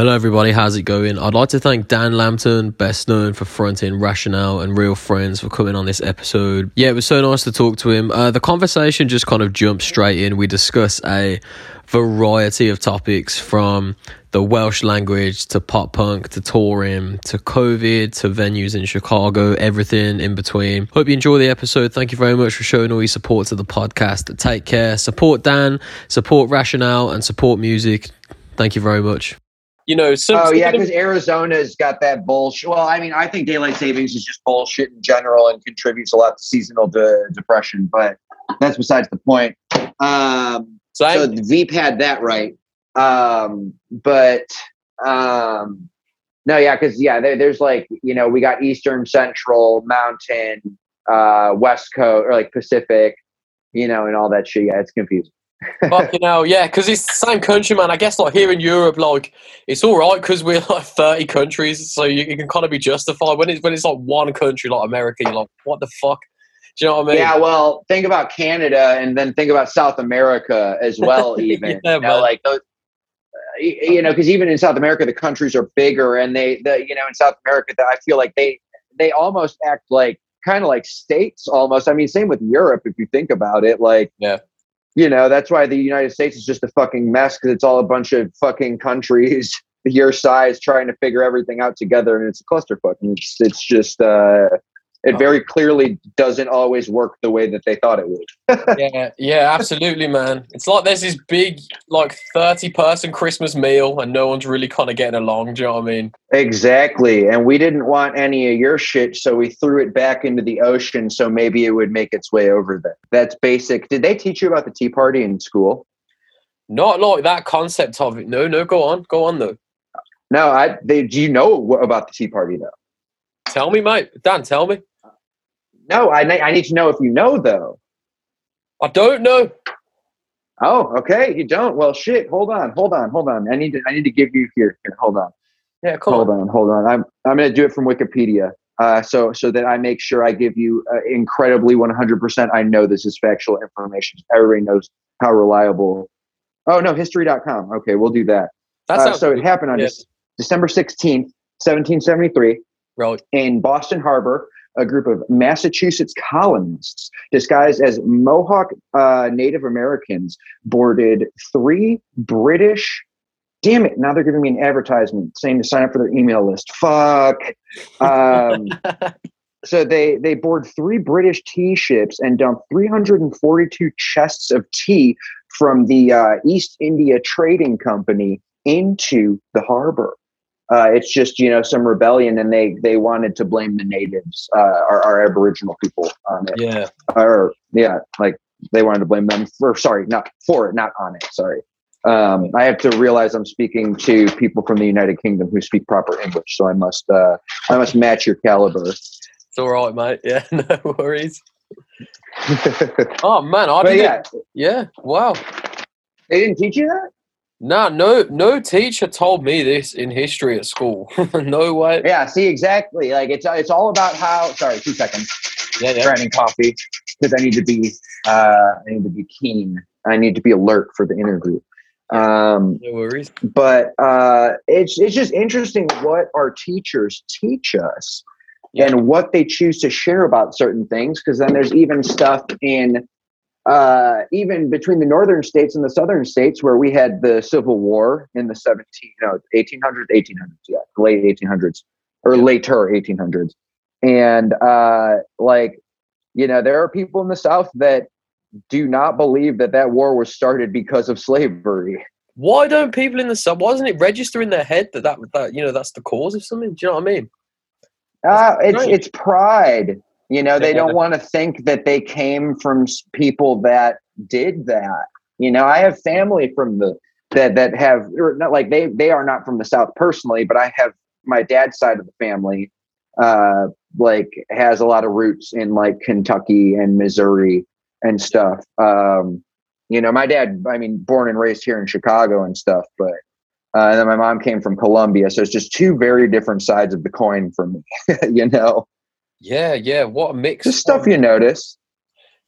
Hello, everybody. How's it going? I'd like to thank Dan Lambton, best known for fronting Rationale and Real Friends, for coming on this episode. Yeah, it was so nice to talk to him. Uh, the conversation just kind of jumped straight in. We discuss a variety of topics from the Welsh language to pop punk to touring to COVID to venues in Chicago, everything in between. Hope you enjoy the episode. Thank you very much for showing all your support to the podcast. Take care. Support Dan, support Rationale, and support music. Thank you very much you know, some, oh yeah, because Arizona's got that bullshit. Well, I mean, I think daylight savings is just bullshit in general and contributes a lot to seasonal de- depression. But that's besides the point. Um, so, so Veep had that right, um, but um, no, yeah, because yeah, there, there's like you know we got Eastern, Central, Mountain, uh, West Coast, or like Pacific, you know, and all that shit. Yeah, it's confusing. Fucking hell, yeah, because it's the same country, man. I guess like here in Europe, like it's all right because we're like thirty countries, so you, you, can kind of be justified. When it's when it's like one country like America, you're like, what the fuck? Do you know what I mean? Yeah, well, think about Canada and then think about South America as well. Even yeah, you know, like those, uh, you know, because even in South America, the countries are bigger, and they, the you know, in South America, I feel like they they almost act like kind of like states almost. I mean, same with Europe if you think about it. Like, yeah you know that's why the united states is just a fucking mess because it's all a bunch of fucking countries your size trying to figure everything out together and it's a clusterfuck and it's, it's just uh it oh. very clearly doesn't always work the way that they thought it would. yeah, yeah, absolutely, man. It's like there's this big, like thirty person Christmas meal, and no one's really kind of getting along. Do you know what I mean? Exactly. And we didn't want any of your shit, so we threw it back into the ocean, so maybe it would make its way over there. That's basic. Did they teach you about the Tea Party in school? Not like that concept of it. No, no. Go on, go on though. No, I. They, do you know about the Tea Party though? Tell me, mate. Dan, tell me. No, I, I need to know if you know, though. I don't know. Oh, okay. You don't. Well, shit. Hold on. Hold on. Hold on. I need to. I need to give you here. Here. Hold on. Yeah. Cool. Hold on. Hold on. I'm. I'm going to do it from Wikipedia. Uh, so so that I make sure I give you uh, incredibly 100%. I know this is factual information. Everybody knows how reliable. Oh no, history.com. Okay, we'll do that. That's uh, so it happened on December 16th, 1773, right. in Boston Harbor a group of Massachusetts colonists disguised as Mohawk uh, Native Americans boarded three British. Damn it! Now they're giving me an advertisement saying to sign up for their email list. Fuck. Um, so they they board three British tea ships and dump 342 chests of tea from the uh, East India Trading Company into the harbor. Uh, it's just you know some rebellion, and they they wanted to blame the natives, uh, our, our Aboriginal people on it. Yeah, or yeah, like they wanted to blame them for sorry, not for it, not on it. Sorry. Um, I have to realize I'm speaking to people from the United Kingdom who speak proper English, so I must uh, I must match your caliber. It's all right, mate. Yeah, no worries. oh man, I did yeah. yeah, wow. They didn't teach you that. No, no, no teacher told me this in history at school. no way. Yeah, see, exactly. Like it's it's all about how. Sorry, two seconds. Yeah, yeah. Grinding coffee because I need to be uh, I need to be keen. I need to be alert for the interview. Um, no worries. But uh, it's it's just interesting what our teachers teach us yeah. and what they choose to share about certain things. Because then there's even stuff in uh, even between the northern states and the southern states, where we had the Civil War in the 17, you know, 1800s, 1800s, yeah, late 1800s or later 1800s, and uh, like, you know, there are people in the South that do not believe that that war was started because of slavery. Why don't people in the South? Why doesn't it register in their head that that, that you know that's the cause of something? Do you know what I mean? Uh, it's it's pride. You know, they don't want to think that they came from people that did that. You know, I have family from the that that have not like they they are not from the South personally, but I have my dad's side of the family uh like has a lot of roots in like Kentucky and Missouri and stuff. Um, you know, my dad, I mean, born and raised here in Chicago and stuff, but uh, and then my mom came from Colombia, so it's just two very different sides of the coin for me. you know. Yeah, yeah. What a mix. Just stuff you notice.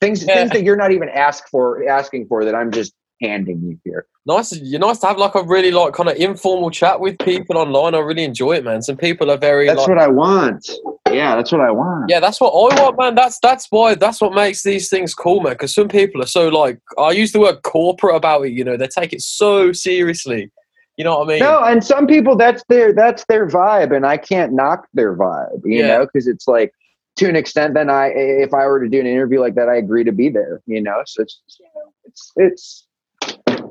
Things yeah. things that you're not even asked for asking for that I'm just handing you here. Nice, you're nice to have like a really like kind of informal chat with people online. I really enjoy it, man. Some people are very. That's like, what I want. Yeah, that's what I want. Yeah, that's what I want, man. That's that's why that's what makes these things cool, man. Because some people are so like I use the word corporate about it. You know, they take it so seriously. You know what I mean? No, and some people that's their that's their vibe, and I can't knock their vibe. You Yeah. know, because it's like to an extent. Then I, if I were to do an interview like that, I agree to be there. You know, so it's you know, it's it's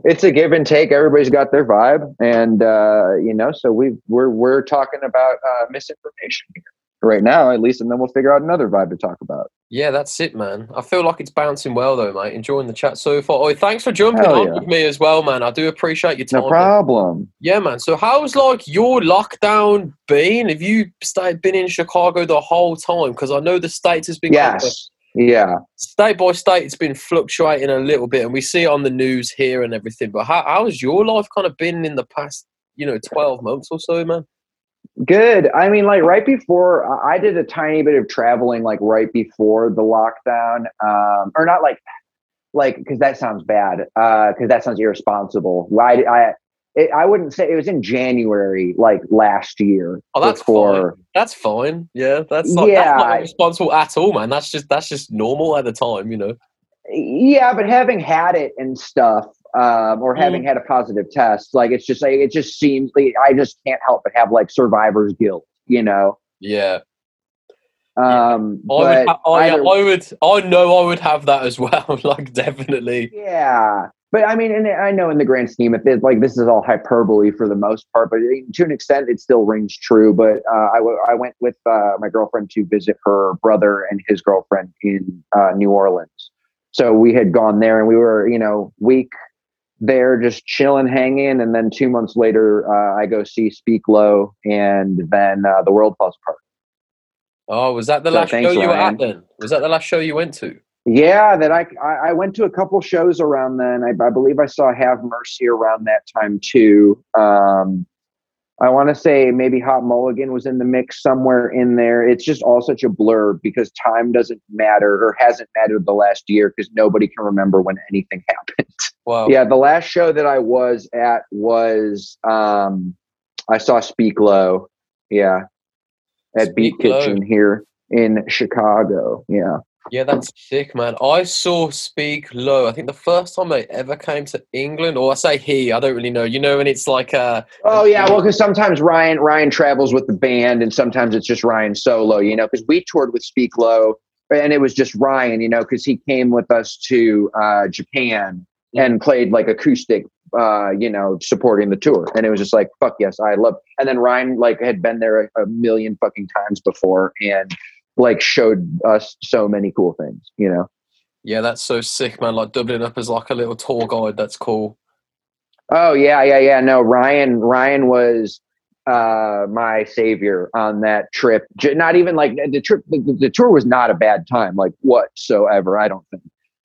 it's a give and take. Everybody's got their vibe, and uh, you know, so we we're we're talking about uh, misinformation here right now, at least, and then we'll figure out another vibe to talk about. Yeah, that's it, man. I feel like it's bouncing well, though, mate. Enjoying the chat so far. Oh, thanks for jumping Hell on yeah. with me as well, man. I do appreciate your time. No problem. Yeah, man. So, how's like your lockdown been? Have you stayed been in Chicago the whole time? Because I know the states has been kind of- Yes. Yeah. state by state. It's been fluctuating a little bit, and we see it on the news here and everything. But how how's your life kind of been in the past, you know, twelve months or so, man? Good. I mean, like right before, I did a tiny bit of traveling, like right before the lockdown, um, or not like, like because that sounds bad, Uh, because that sounds irresponsible. I, I, it, I wouldn't say it was in January, like last year. Oh, that's before. fine. That's fine. Yeah, that's not, Yeah. that's not responsible at all, man. That's just that's just normal at the time, you know. Yeah, but having had it and stuff, um, or Mm. having had a positive test, like it's just like it just seems like I just can't help but have like survivor's guilt, you know. Yeah, Um, I would. Ha- I, either- I would. I know I would have that as well. like definitely. Yeah, but I mean, and I know in the grand scheme of it, like this is all hyperbole for the most part, but to an extent, it still rings true. But uh, I, w- I went with uh, my girlfriend to visit her brother and his girlfriend in uh, New Orleans. So we had gone there, and we were, you know, week there, just chilling, hanging, and then two months later, uh, I go see Speak Low, and then uh, the World Falls Apart. Oh, was that the So last show you were at then? Was that the last show you went to? Yeah, that I, I I went to a couple shows around then. I, I believe I saw Have Mercy around that time too. Um, I want to say maybe Hot Mulligan was in the mix somewhere in there. It's just all such a blur because time doesn't matter or hasn't mattered the last year because nobody can remember when anything happened. Wow. Yeah, the last show that I was at was um, I saw Speak Low. Yeah, at Beat Low. Kitchen here in Chicago. Yeah. Yeah, that's sick, man. I saw Speak Low. I think the first time they ever came to England, or I say he, I don't really know. You know, and it's like uh Oh yeah, well, because sometimes Ryan Ryan travels with the band, and sometimes it's just Ryan solo. You know, because we toured with Speak Low, and it was just Ryan. You know, because he came with us to uh, Japan and played like acoustic. Uh, you know, supporting the tour, and it was just like fuck yes, I love. And then Ryan like had been there a, a million fucking times before, and like showed us so many cool things. You know. yeah, that's so sick, man. Like doubling up as like a little tour guide. That's cool. Oh yeah, yeah, yeah. No, Ryan. Ryan was uh my savior on that trip. J- Not even like the trip. The, the tour was not a bad time, like whatsoever. I don't think.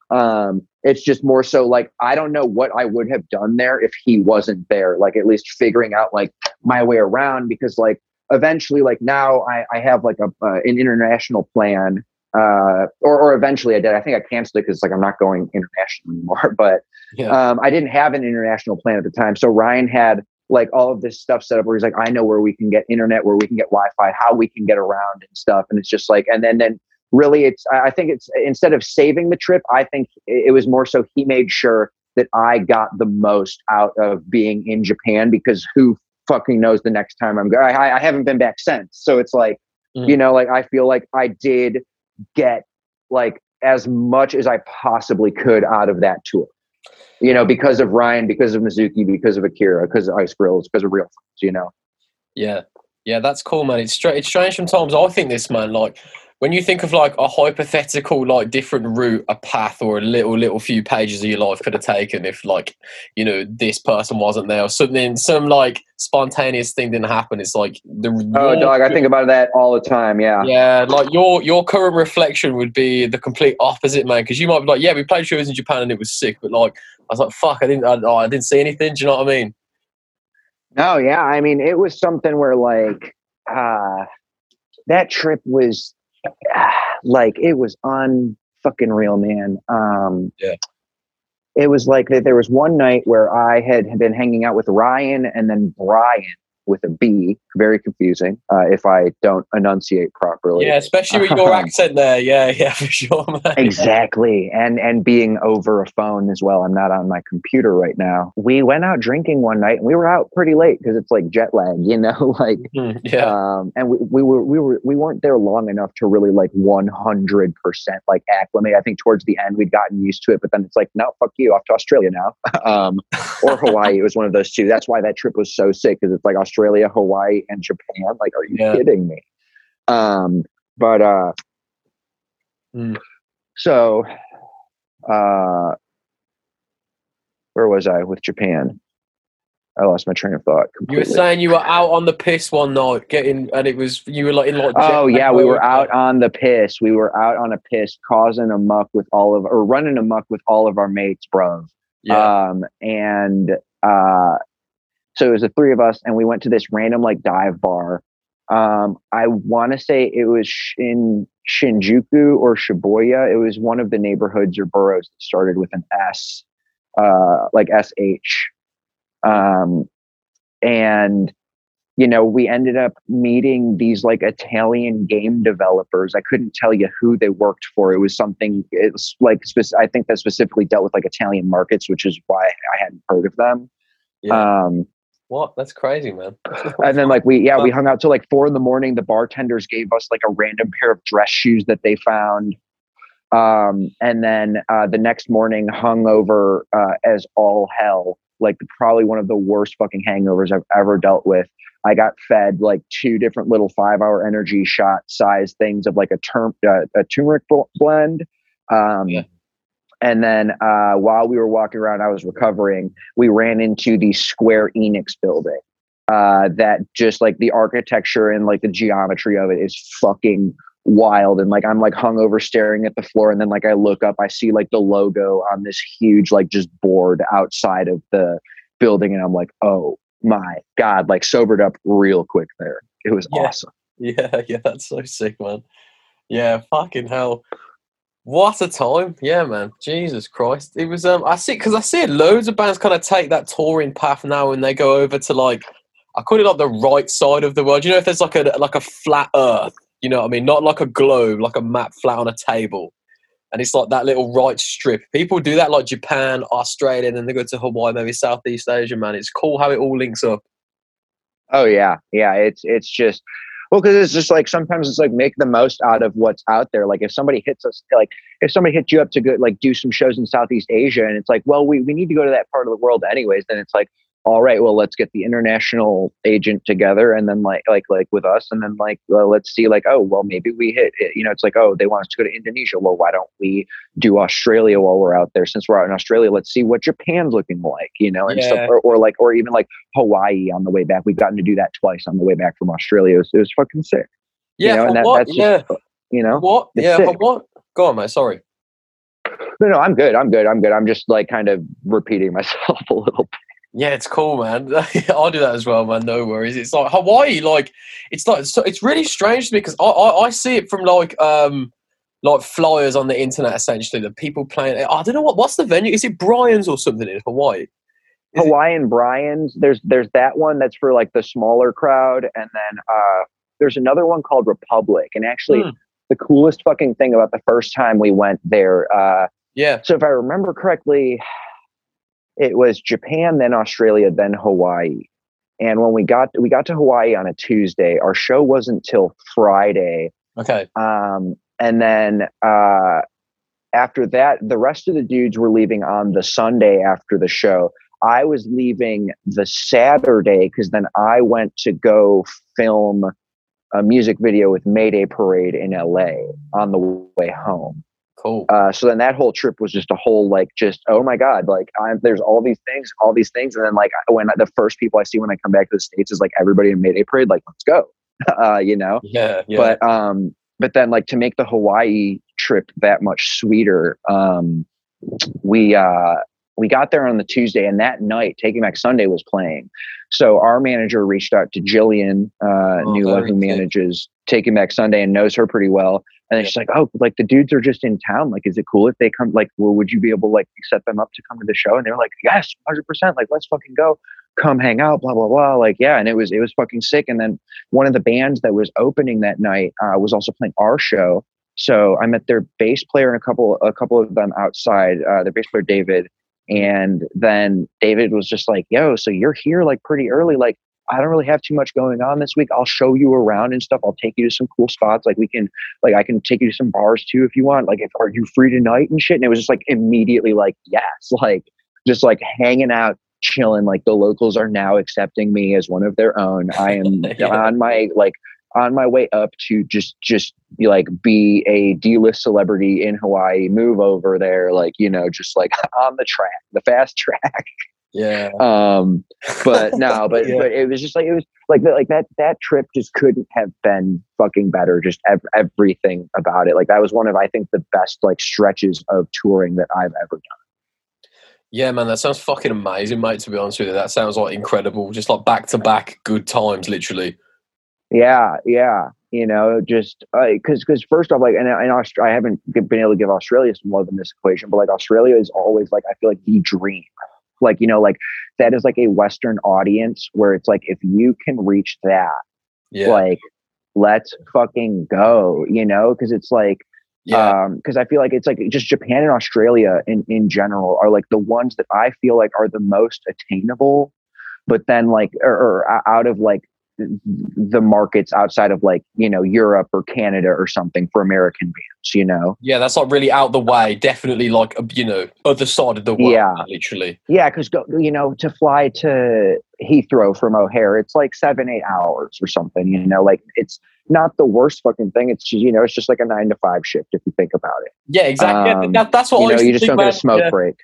Um, it's just more so like I don't know what I would have done there if he wasn't there. Like at least figuring out like my way around because like eventually like now I, I have like a uh, an international plan. Uh, or, or eventually I did. I think I canceled it because like I'm not going international anymore. But Yeah. um, I didn't have an international plan at the time. So Ryan had like all of this stuff set up where he's like, I know where we can get internet, where we can get Wi-Fi, how we can get around and stuff. And it's just like, and then then really, it's I think it's instead of saving the trip, I think it was more so he made sure that I got the most out of being in Japan because who fucking knows the next time I'm going. I, I haven't been back since, so it's like, Mm. you know, like I feel like I did get like as much as I possibly could out of that tour you know, because of Ryan, because of Mizuki, because of Akira, because of Ice Grills, because of Real Friends, you know. Yeah, yeah, that's cool, man. It's strange. It's strange sometimes. I think this, man. Like when you think of like a hypothetical, like different route, a path, or a little, little few pages of your life could have taken if, like, you know, this person wasn't there, or something, some like spontaneous thing didn't happen. It's like the Oh, your- dog, I think about that all the time. Yeah. Yeah, like your your current reflection would be the complete opposite, man. Because you might be like, yeah, we played shows in Japan and it was sick, but like, I was like, fuck, I didn't, I, oh, I didn't see anything. Do you know what I mean? No, yeah. I mean, it was something where like uh that trip was like it was un fucking real, man. Um Yeah. it was like that there was one night where I had been hanging out with Ryan and then Brian with a B. Very confusing uh, if I don't enunciate properly. Yeah, especially with your accent there. Yeah, yeah, for sure. Man. Exactly, and and being over a phone as well. I'm not on my computer right now. We went out drinking one night, and we were out pretty late because it's like jet lag, you know. like, Mhm, yeah, um, and we, we were we were we weren't there long enough to really like 100 percent like acclimate. I think towards the end we'd gotten used to it, but then it's like, no, fuck you, off to Australia now, um, or Hawaii. It was one of those two. That's why that trip was so sick because it's like Australia, Hawaii, and Japan. Like, are you Yeah. kidding me? Um, but uh, Mm. so uh, where was I with Japan? I lost my train of thought. you were saying you were out on the piss one night, getting, and it was you were like in like. Oh yeah, we were out on the piss. We were out on a piss, causing a muck with all of, or running a muck with all of our mates, bro. Yeah, Um, and uh, so it was the three of us, and we went to this random like dive bar. Um, I want to say it was in Shinjuku or Shibuya. It was one of the neighborhoods or boroughs that started with an S, uh, like SH. Um, and you know, we ended up meeting these like Italian game developers. I couldn't tell you who they worked for. It was something. It's like I think that specifically dealt with like Italian markets, which is why I hadn't heard of them. yeah. Um, what? That's crazy, man. and then like we yeah we hung out till like four in the morning. The bartenders gave us like a random pair of dress shoes that they found. Um, and then uh, the next morning, hung over uh, as all hell, like probably one of the worst fucking hangovers I've ever dealt with. I got fed like two different little five hour energy shot size things of like a term uh, a turmeric bl- blend. Um, Yeah. And then uh, while we were walking around, I was recovering. We ran into the Square Enix building. Uh, that just like the architecture and like the geometry of it is fucking wild. And like I'm like hungover staring at the floor, and then like I look up, I see like the logo on this huge like just board outside of the building, and I'm like, oh my god! Like sobered up real quick there. It was Yeah. awesome. Yeah, yeah, that's so sick, man. Yeah, fucking hell. What a time. Yeah, man. Jesus Christ. It was um I see because I see loads of bands kind of take that touring path now and they go over to like I call it like the right side of the world. You know if there's like a like a flat earth, you know what I mean? Not like a globe, like a map flat on a table. And it's like that little right strip. People do that like Japan, Australia, and then they go to Hawaii, maybe Southeast Asia, man. It's cool how it all links up. Oh yeah, yeah. It's it's just well because it's just like sometimes it's like make the most out of what's out there. Like if somebody hits us, like if somebody hits you up to go like do some shows in Southeast Asia, and it's like, well, we we need to go to that part of the world anyways. Then it's like, all right, well, let's get the international agent together, and then like like like with us, and then like well, let's see like oh well maybe we hit it. You know, it's like oh they want us to go to Indonesia. Well, why don't we do Australia while we're out there? Since we're out in Australia, let's see what Japan's looking like. You know, and Yeah. stuff, or, or like or even like Hawaii on the way back. We've gotten to do that twice on the way back from Australia. It was, it was fucking sick. Yeah, you know, and that, Hawaii- that's just, yeah. you know, What? Yeah, sick. what? Go on, mate. Sorry. no, no, I'm good. I'm good. I'm good. I'm just like kind of repeating myself a little bit. Yeah, it's cool, man. I'll do that as well, man. No worries. It's like Hawaii, like it's like so it's really strange to me because I, I I see it from like um like flyers on the internet essentially that people playing. I don't know what what's the venue. Is it Brian's or something in Hawaii? Is it- Hawaiian Brian's. There's there's that one that's for like the smaller crowd, and then uh, there's another one called Republik. And actually, Hmm. the coolest fucking thing about the first time we went there. Uh, Yeah, so if I remember correctly, it was Japan, then Australia, then Hawaii. And when we got we got to Hawaii on a Tuesday, our show wasn't till Friday. okay, Um, and then uh, after that, the rest of the dudes were leaving on the Sunday after the show. I was leaving the Saturday because then I went to go film a music video with Mayday Parade in LA on the way home. Cool. Uh, so then that whole trip was just a whole like just oh my god like I'm there's all these things all these things. And then like when the first people I see when I come back to the states is like everybody in Mayday Parade like let's go uh, you know? Yeah, yeah. but um but then like to make the hawaii trip that much sweeter um we uh we got there on the tuesday and that night taking back sunday was playing. So our manager reached out to jillian uh Oh, Newla, who manages taking back sunday and knows her pretty well And she's like, "Oh, like the dudes are just in town. Like, is it cool if they come? Like, well, would you be able to like set them up to come to the show?" And they were like, "Yes, hundred percent. Like, let's fucking go, come hang out, blah blah blah." Like, yeah, and it was it was fucking sick. And then one of the bands that was opening that night uh, was also playing our show. So I met their bass player and a couple a couple of them outside. Uh, their bass player David, and then David was just like, "Yo, so you're here like pretty early. Like, I don't really have too much going on this week. I'll show you around and stuff. I'll take you to some cool spots. Like we can, like I can take you to some bars too if you want. Like, if are you free tonight and shit? And it was just like immediately like yes, like just like hanging out, chilling. Like the locals are now accepting me as one of their own. I am Yeah. on my like on my way up to just just be like be a D-list celebrity in Hawaii. Move over there, like you know, just like on the track, the fast track Yeah. um but no but Yeah. but it was just like it was like that like that that trip just couldn't have been fucking better just ev- everything about it like that was one of i think the best like stretches of touring that i've ever done Yeah, man, that sounds fucking amazing, mate. To be honest with you, that sounds like incredible. Just like back to back good times, literally. yeah yeah you know just because because first off like and, and Aust- i haven't been able to give australia some love in this equation but like australia is always like i feel like the dream like you know like that is like a western audience where it's like if you can reach that Yeah, like let's fucking go you know? Because it's like yeah, um because i feel like it's like just japan and australia in in general are like the ones that i feel like are the most attainable but then like or, or out of like the markets outside of like you know europe or canada or something for american bands you know yeah. That's like really out the way. Definitely like uh, you know other side of the world. Yeah. literally. yeah because you know to fly to heathrow from o'hare it's like seven eight hours or something you know like it's not the worst fucking thing it's just you know it's just like a nine to five shift if you think about it Yeah, exactly. Yeah, Um, that, that's what you I know you just don't get a smoke yeah. break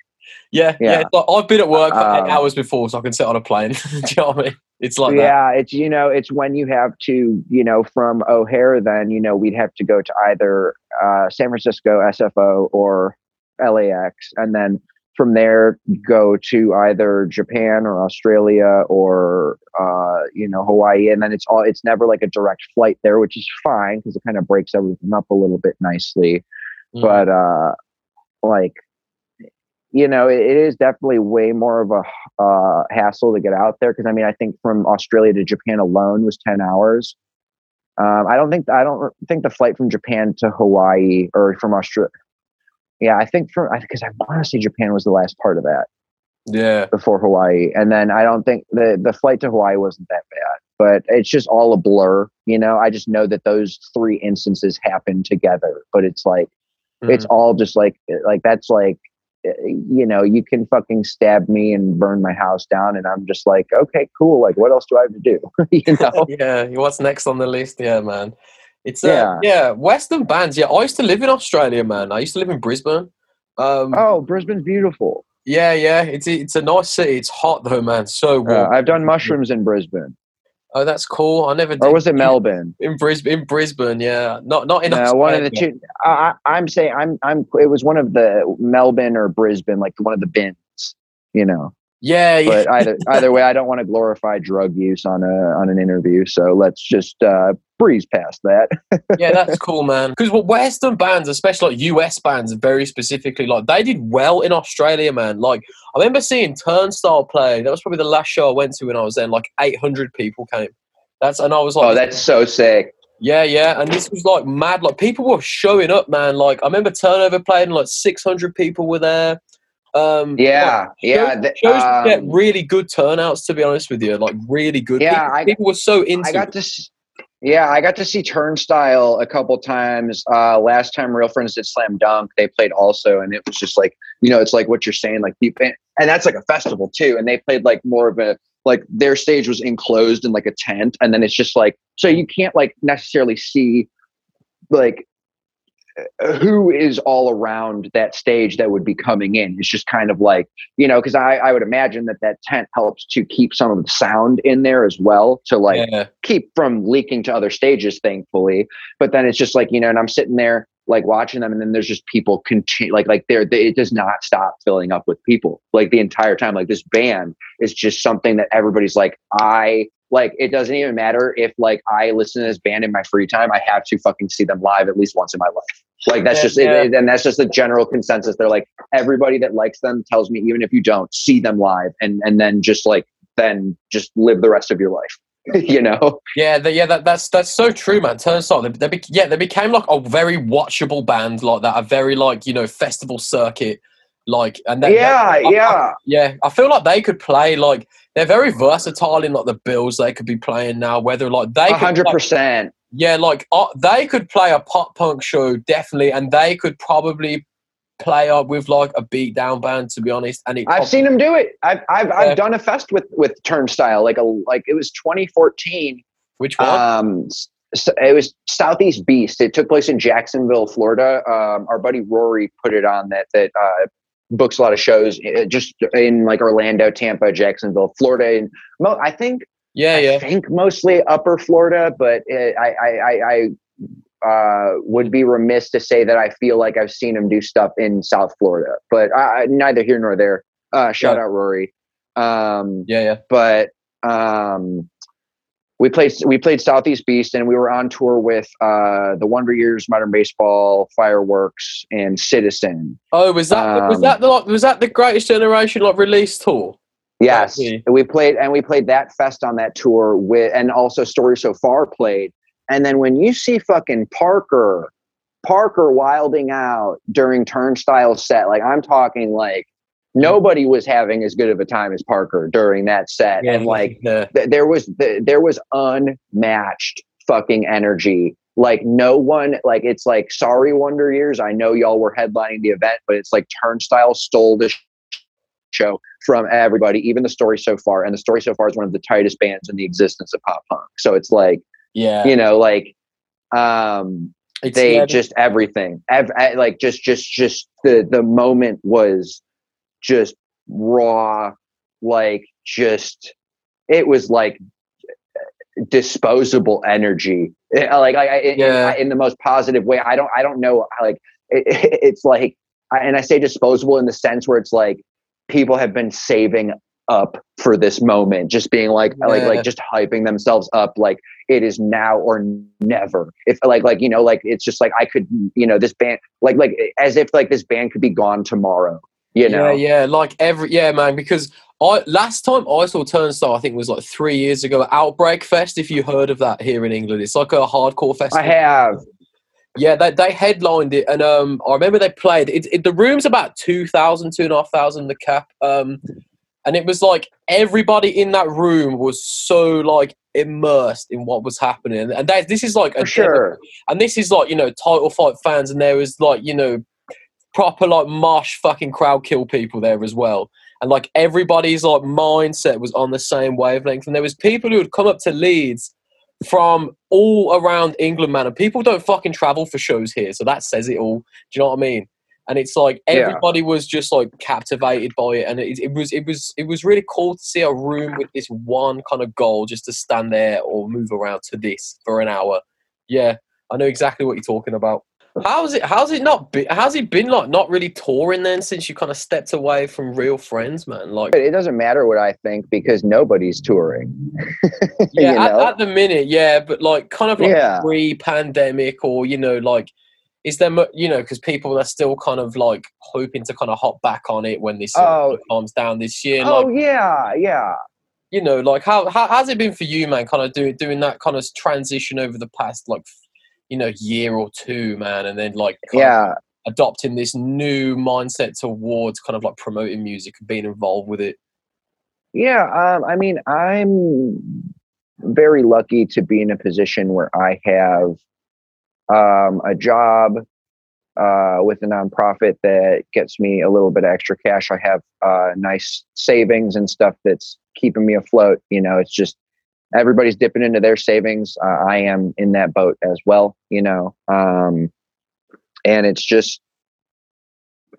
Yeah, yeah. Yeah. like, I've been at work for eight Um, hours before, so I can sit on a plane. Do you know what I mean? It's like that. yeah, it's you know, it's when you have to, you know, from O'Hare, then you know we'd have to go to either uh, San Francisco SFO or LAX, and then from there go to either Japan or Australia or uh, you know Hawaii, and then it's all it's never like a direct flight there, which is fine because it kind of breaks everything up a little bit nicely. Mm. But uh, like you know, it, it is definitely way more of a uh, hassle to get out there because I mean, I think from Australia to Japan alone was ten hours. Um, I don't think I don't think the flight from Japan to Hawaii or from Australia. Yeah, I think from because I want to say Japan was the last part of that yeah, before Hawaii, and then I don't think the the flight to Hawaii wasn't that bad. But it's just all a blur, you know. I just know that those three instances happened together, but it's like it's Mhm. all just like like that's like you know you can fucking stab me and burn my house down and i'm just like okay cool like what else do i have to do you know yeah. What's next on the list? Yeah, man. It's uh, Yeah. yeah, Western bands. Yeah, I used to live in Australia, man. I used to live in Brisbane. Um, oh brisbane's beautiful yeah, yeah. It's it's a nice city. It's hot though, man. So uh, warm. i've done mushrooms in brisbane oh, that's cool. I never did. or was it melbourne in Brisbane? In Brisbane, yeah. Not not in no, one of the two I, I- i'm saying i'm i'm it was one of the melbourne or brisbane like one of the bins you know Yeah, yeah. but either either way i don't want to glorify drug use on a on an interview so let's just uh breeze past that yeah, that's cool, man. Because what Western bands, especially like US bands, very specifically, like they did well in Australia, man. Like I remember seeing Turnstile play. That was probably the last show I went to when I was there. Like 800 people came. That's and I was like, oh that's so sick yeah, yeah. And this was like mad. Like people were showing up, man. Like I remember Turnover playing. Like 600 people were there. Um, Yeah, yeah. Shows, shows would get um, really good turnouts, to be honest with you. Like really good. Yeah, people, I- people were so into. I got to, yeah, I got to see Turnstile a couple times. Uh, last time Real Friends did Slam Dunk, they played also, and it was just like, you know, it's like what you're saying, like people, and that's like a festival too. And they played like more of a like their stage was enclosed in like a tent, and then it's just like so you can't like necessarily see like Uh, who is all around that stage that would be coming in. It's just kind of like you know, because I I would imagine that that tent helps to keep some of the sound in there as well to like yeah, keep from leaking to other stages, thankfully. But then it's just like you know, and I'm sitting there like watching them, and then there's just people continue like like they're they, it does not stop filling up with people like the entire time. Like this band is just something that everybody's like I like it doesn't even matter if like I listen to this band in my free time. I have to fucking see them live at least once in my life. Like that's Yeah, just yeah. it, and that's just the general consensus. They're like everybody that likes them tells me even if you don't see them live and and then just like then just live the rest of your life. you know? Yeah, the, yeah, that, that's that's so true, man. Turnstile, they, they, bec- yeah, they became like a very watchable band, like that, a very like you know festival circuit, like and that, yeah, that- I- yeah. I- yeah. I feel like they could play like they're very versatile in like the bills they could be playing now. Whether like they hundred play- percent. Yeah, like uh, they could play a pop punk show definitely, and they could probably play up with like a beat down band. To be honest, and it I've seen them do it. I've I've, Yeah. I've done a fest with with Turnstile like a like it was 2014. which one? Um, s- s- it was Southeast Beast. It took place in Jacksonville, Florida. Um, our buddy Rory put it on that that uh, books a lot of shows uh, just in like Orlando, Tampa, Jacksonville, Florida, and I think yeah, I yeah. think mostly Upper Florida, but uh, I I I, I uh, would be remiss to say that I feel like I've seen him do stuff in South Florida, but I, neither here nor there. Uh, shout Yeah. out Rory. Um, Yeah, yeah. but um, we played we played Southeast Beast, and we were on tour with uh, the Wonder Years, Modern Baseball, Fireworks, and Citizen. Oh, was that was Um, that the like, was that the Greatest Generation like release tour? Yes, Okay. we played, and we played that fest on that tour with, and also Story So Far played. And then when you see fucking Parker, Parker wilding out during Turnstile set, like I'm talking like mm-hmm. nobody was having as good of a time as Parker during that set, and like yeah, th- there was th- there was unmatched fucking energy. Like no one, like it's like sorry Wonder Years. I know y'all were headlining the event, but it's like Turnstile stole the show from everybody, even the story so far. And the story so far is one of the tightest bands in the existence of pop punk. So it's like yeah. you know, like um, It's, they yeah, just everything, ev- eh, like just just just the the moment was just raw, like just it was like disposable energy Eh, like I, Yeah. in, the most positive way i don't i don't know like it, it's like I- and i say disposable in the sense where it's like people have been saving up for this moment just being like like Yeah. like just hyping themselves up like it is now or never if like like you know like it's just like i could you know this band like like as if like this band could be gone tomorrow you know yeah, yeah. Like every yeah, man. Because I last time I saw Turnstile, I think was like three years ago. Outbreak Fest, if you heard of that here in England, it's like a hardcore festival. i have Yeah, they, they headlined it, and um, I remember they played. It, it, the room's about 2,000, 2,500 the cap, um, and it was like everybody in that room was so like immersed in what was happening, and that, this is like a sure and this is like you know title fight fans, and there was like you know proper like mosh fucking crowd kill people there as well, and like everybody's like mindset was on the same wavelength, and there was people who had come up to Leeds from all around England, man, and people don't fucking travel for shows here, so that says it all. Do you know what I mean? And it's like Yeah. everybody was just like captivated by it, and it, it was it was it was really cool to see a room with this one kind of goal, just to stand there or move around to this for an hour. Yeah, I know exactly what you're talking about. How's it? How's it not? Be, how's it been like? Not really touring then, since you kind of stepped away from real friends, man. Like, it doesn't matter what I think because nobody's touring. yeah, you at, know? at the minute, yeah, but like kind of like Yeah. pre-pandemic, or you know, like is there, you know, because people are still kind of like hoping to kind of hop back on it when this Oh. calms down this year. oh like, yeah, yeah. you know, like how, how how's it been for you, man? Kind of doing doing that kind of transition over the past like you know year or two, man, and then like Yeah. adopting this new mindset towards kind of like promoting music and being involved with it. Yeah, um, I mean, I'm very lucky to be in a position where I have um, a job uh, with a nonprofit that gets me a little bit of extra cash. I have uh, nice savings and stuff that's keeping me afloat. You know, it's just everybody's dipping into their savings. Uh, I am in that boat as well. You know, um, and it's just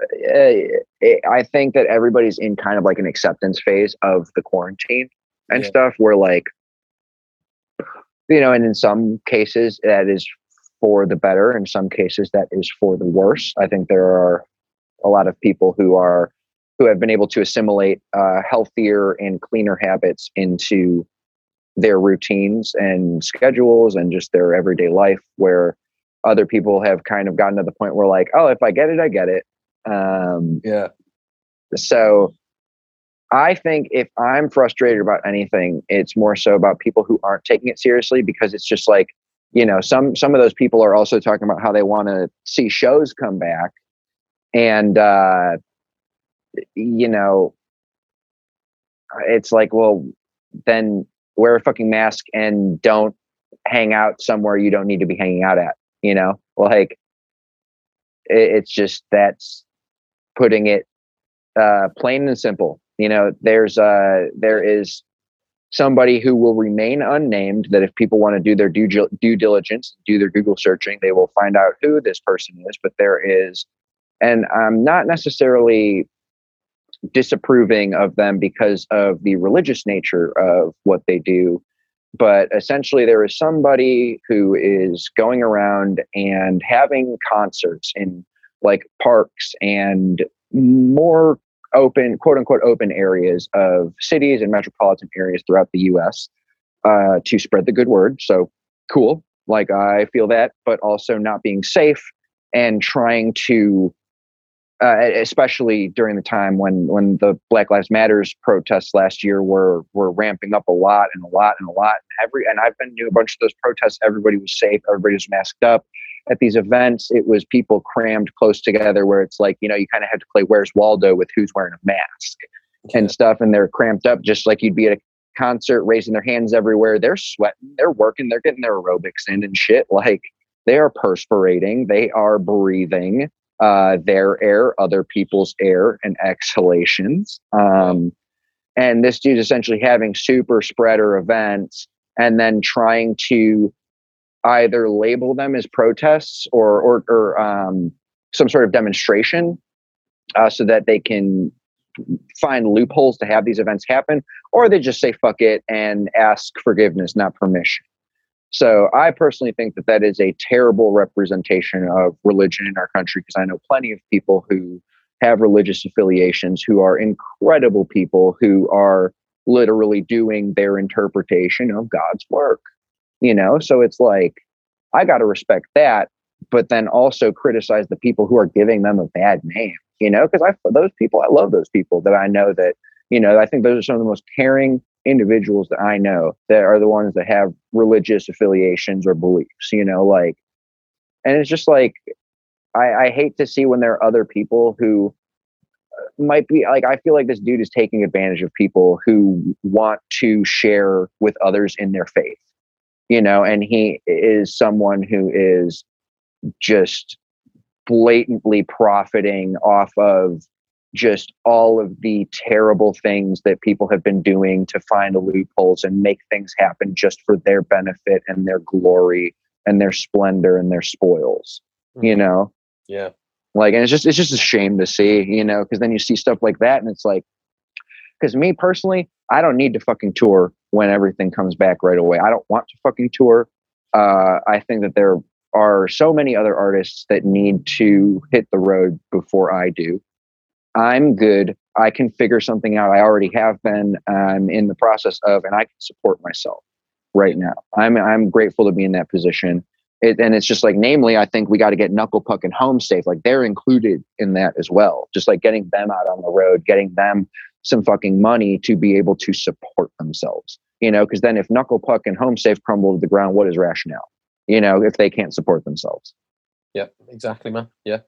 uh, it, I think that everybody's in kind of like an acceptance phase of the quarantine and Yeah. stuff where like you know and in some cases that is for the better in some cases that is for the worse i think there are a lot of people who are who have been able to assimilate uh, healthier and cleaner habits into their routines and schedules and just their everyday life where other people have kind of gotten to the point where like oh if i get it i get it um, Yeah. so i think if i'm frustrated about anything it's more so about people who aren't taking it seriously because it's just like you know some some of those people are also talking about how they want to see shows come back and uh you know it's like well then wear a fucking mask and don't hang out somewhere you don't need to be hanging out at you know? Like it, it's just that's putting it uh plain and simple you know? There's uh there is somebody who will remain unnamed that if people want to do their due, due diligence do their google searching they will find out who this person is but there is and i'm not necessarily disapproving of them because of the religious nature of what they do. But essentially there is somebody who is going around and having concerts in like parks and more open quote unquote open areas of cities and metropolitan areas throughout the us uh, to spread the good word. So cool. Like i feel that but also not being safe and trying to uh, especially during the time when when the Black Lives Matters protests last year were were ramping up a lot and a lot and a lot. And every and I've been to a bunch of those protests. Everybody was safe. Everybody was masked up. At these events, it was people crammed close together, where it's like you know you kind of had to play Where's Waldo with who's wearing a mask and stuff, and they're cramped up just like you'd be at a concert, raising their hands everywhere. They're sweating. They're working. They're getting their aerobics in and shit. Like they are perspirating. They are breathing uh, their air, other people's air, and exhalations. Um, and this dude's essentially having super spreader events and then trying to either label them as protests or or, or um, some sort of demonstration uh, so that they can find loopholes to have these events happen or they just say fuck it and ask forgiveness not permission so I personally think that that is a terrible representation of religion in our country because I know plenty of people who have religious affiliations who are incredible people who are literally doing their interpretation of God's work. You know, so it's like I got to respect that, but then also criticize the people who are giving them a bad name. You know, because I those people I love those people that I know that you know I think those are some of the most caring individuals that I know that are the ones that have religious affiliations or beliefs, you know, like, and it's just like, I, I hate to see when there are other people who uh, might be like, I feel like this dude is taking advantage of people who want to share with others in their faith, you know, and he is someone who is just blatantly profiting off of just all of the terrible things that people have been doing to find loopholes and make things happen just for their benefit and their glory and their splendor and their spoils mm-hmm. you know? Yeah. Like and it's just it's just a shame to see you know because then you see stuff like that and it's like because me personally i don't need to fucking tour when everything comes back right away. I don't want to fucking tour. Uh, i think that there are so many other artists that need to hit the road before i do I'm good. I can figure something out. I already have been. I'm in the process of, and I can support myself right now. I'm I'm grateful to be in that position. It, and it's just like, namely, I think we got to get Knuckle Puck and Home Safe. Like they're included in that as well. Just like getting them out on the road, getting them some fucking money to be able to support themselves. You know, because then if Knuckle Puck and Home Safe crumble to the ground, what is rationale? You know, if they can't support themselves. Yeah, exactly, man. Yeah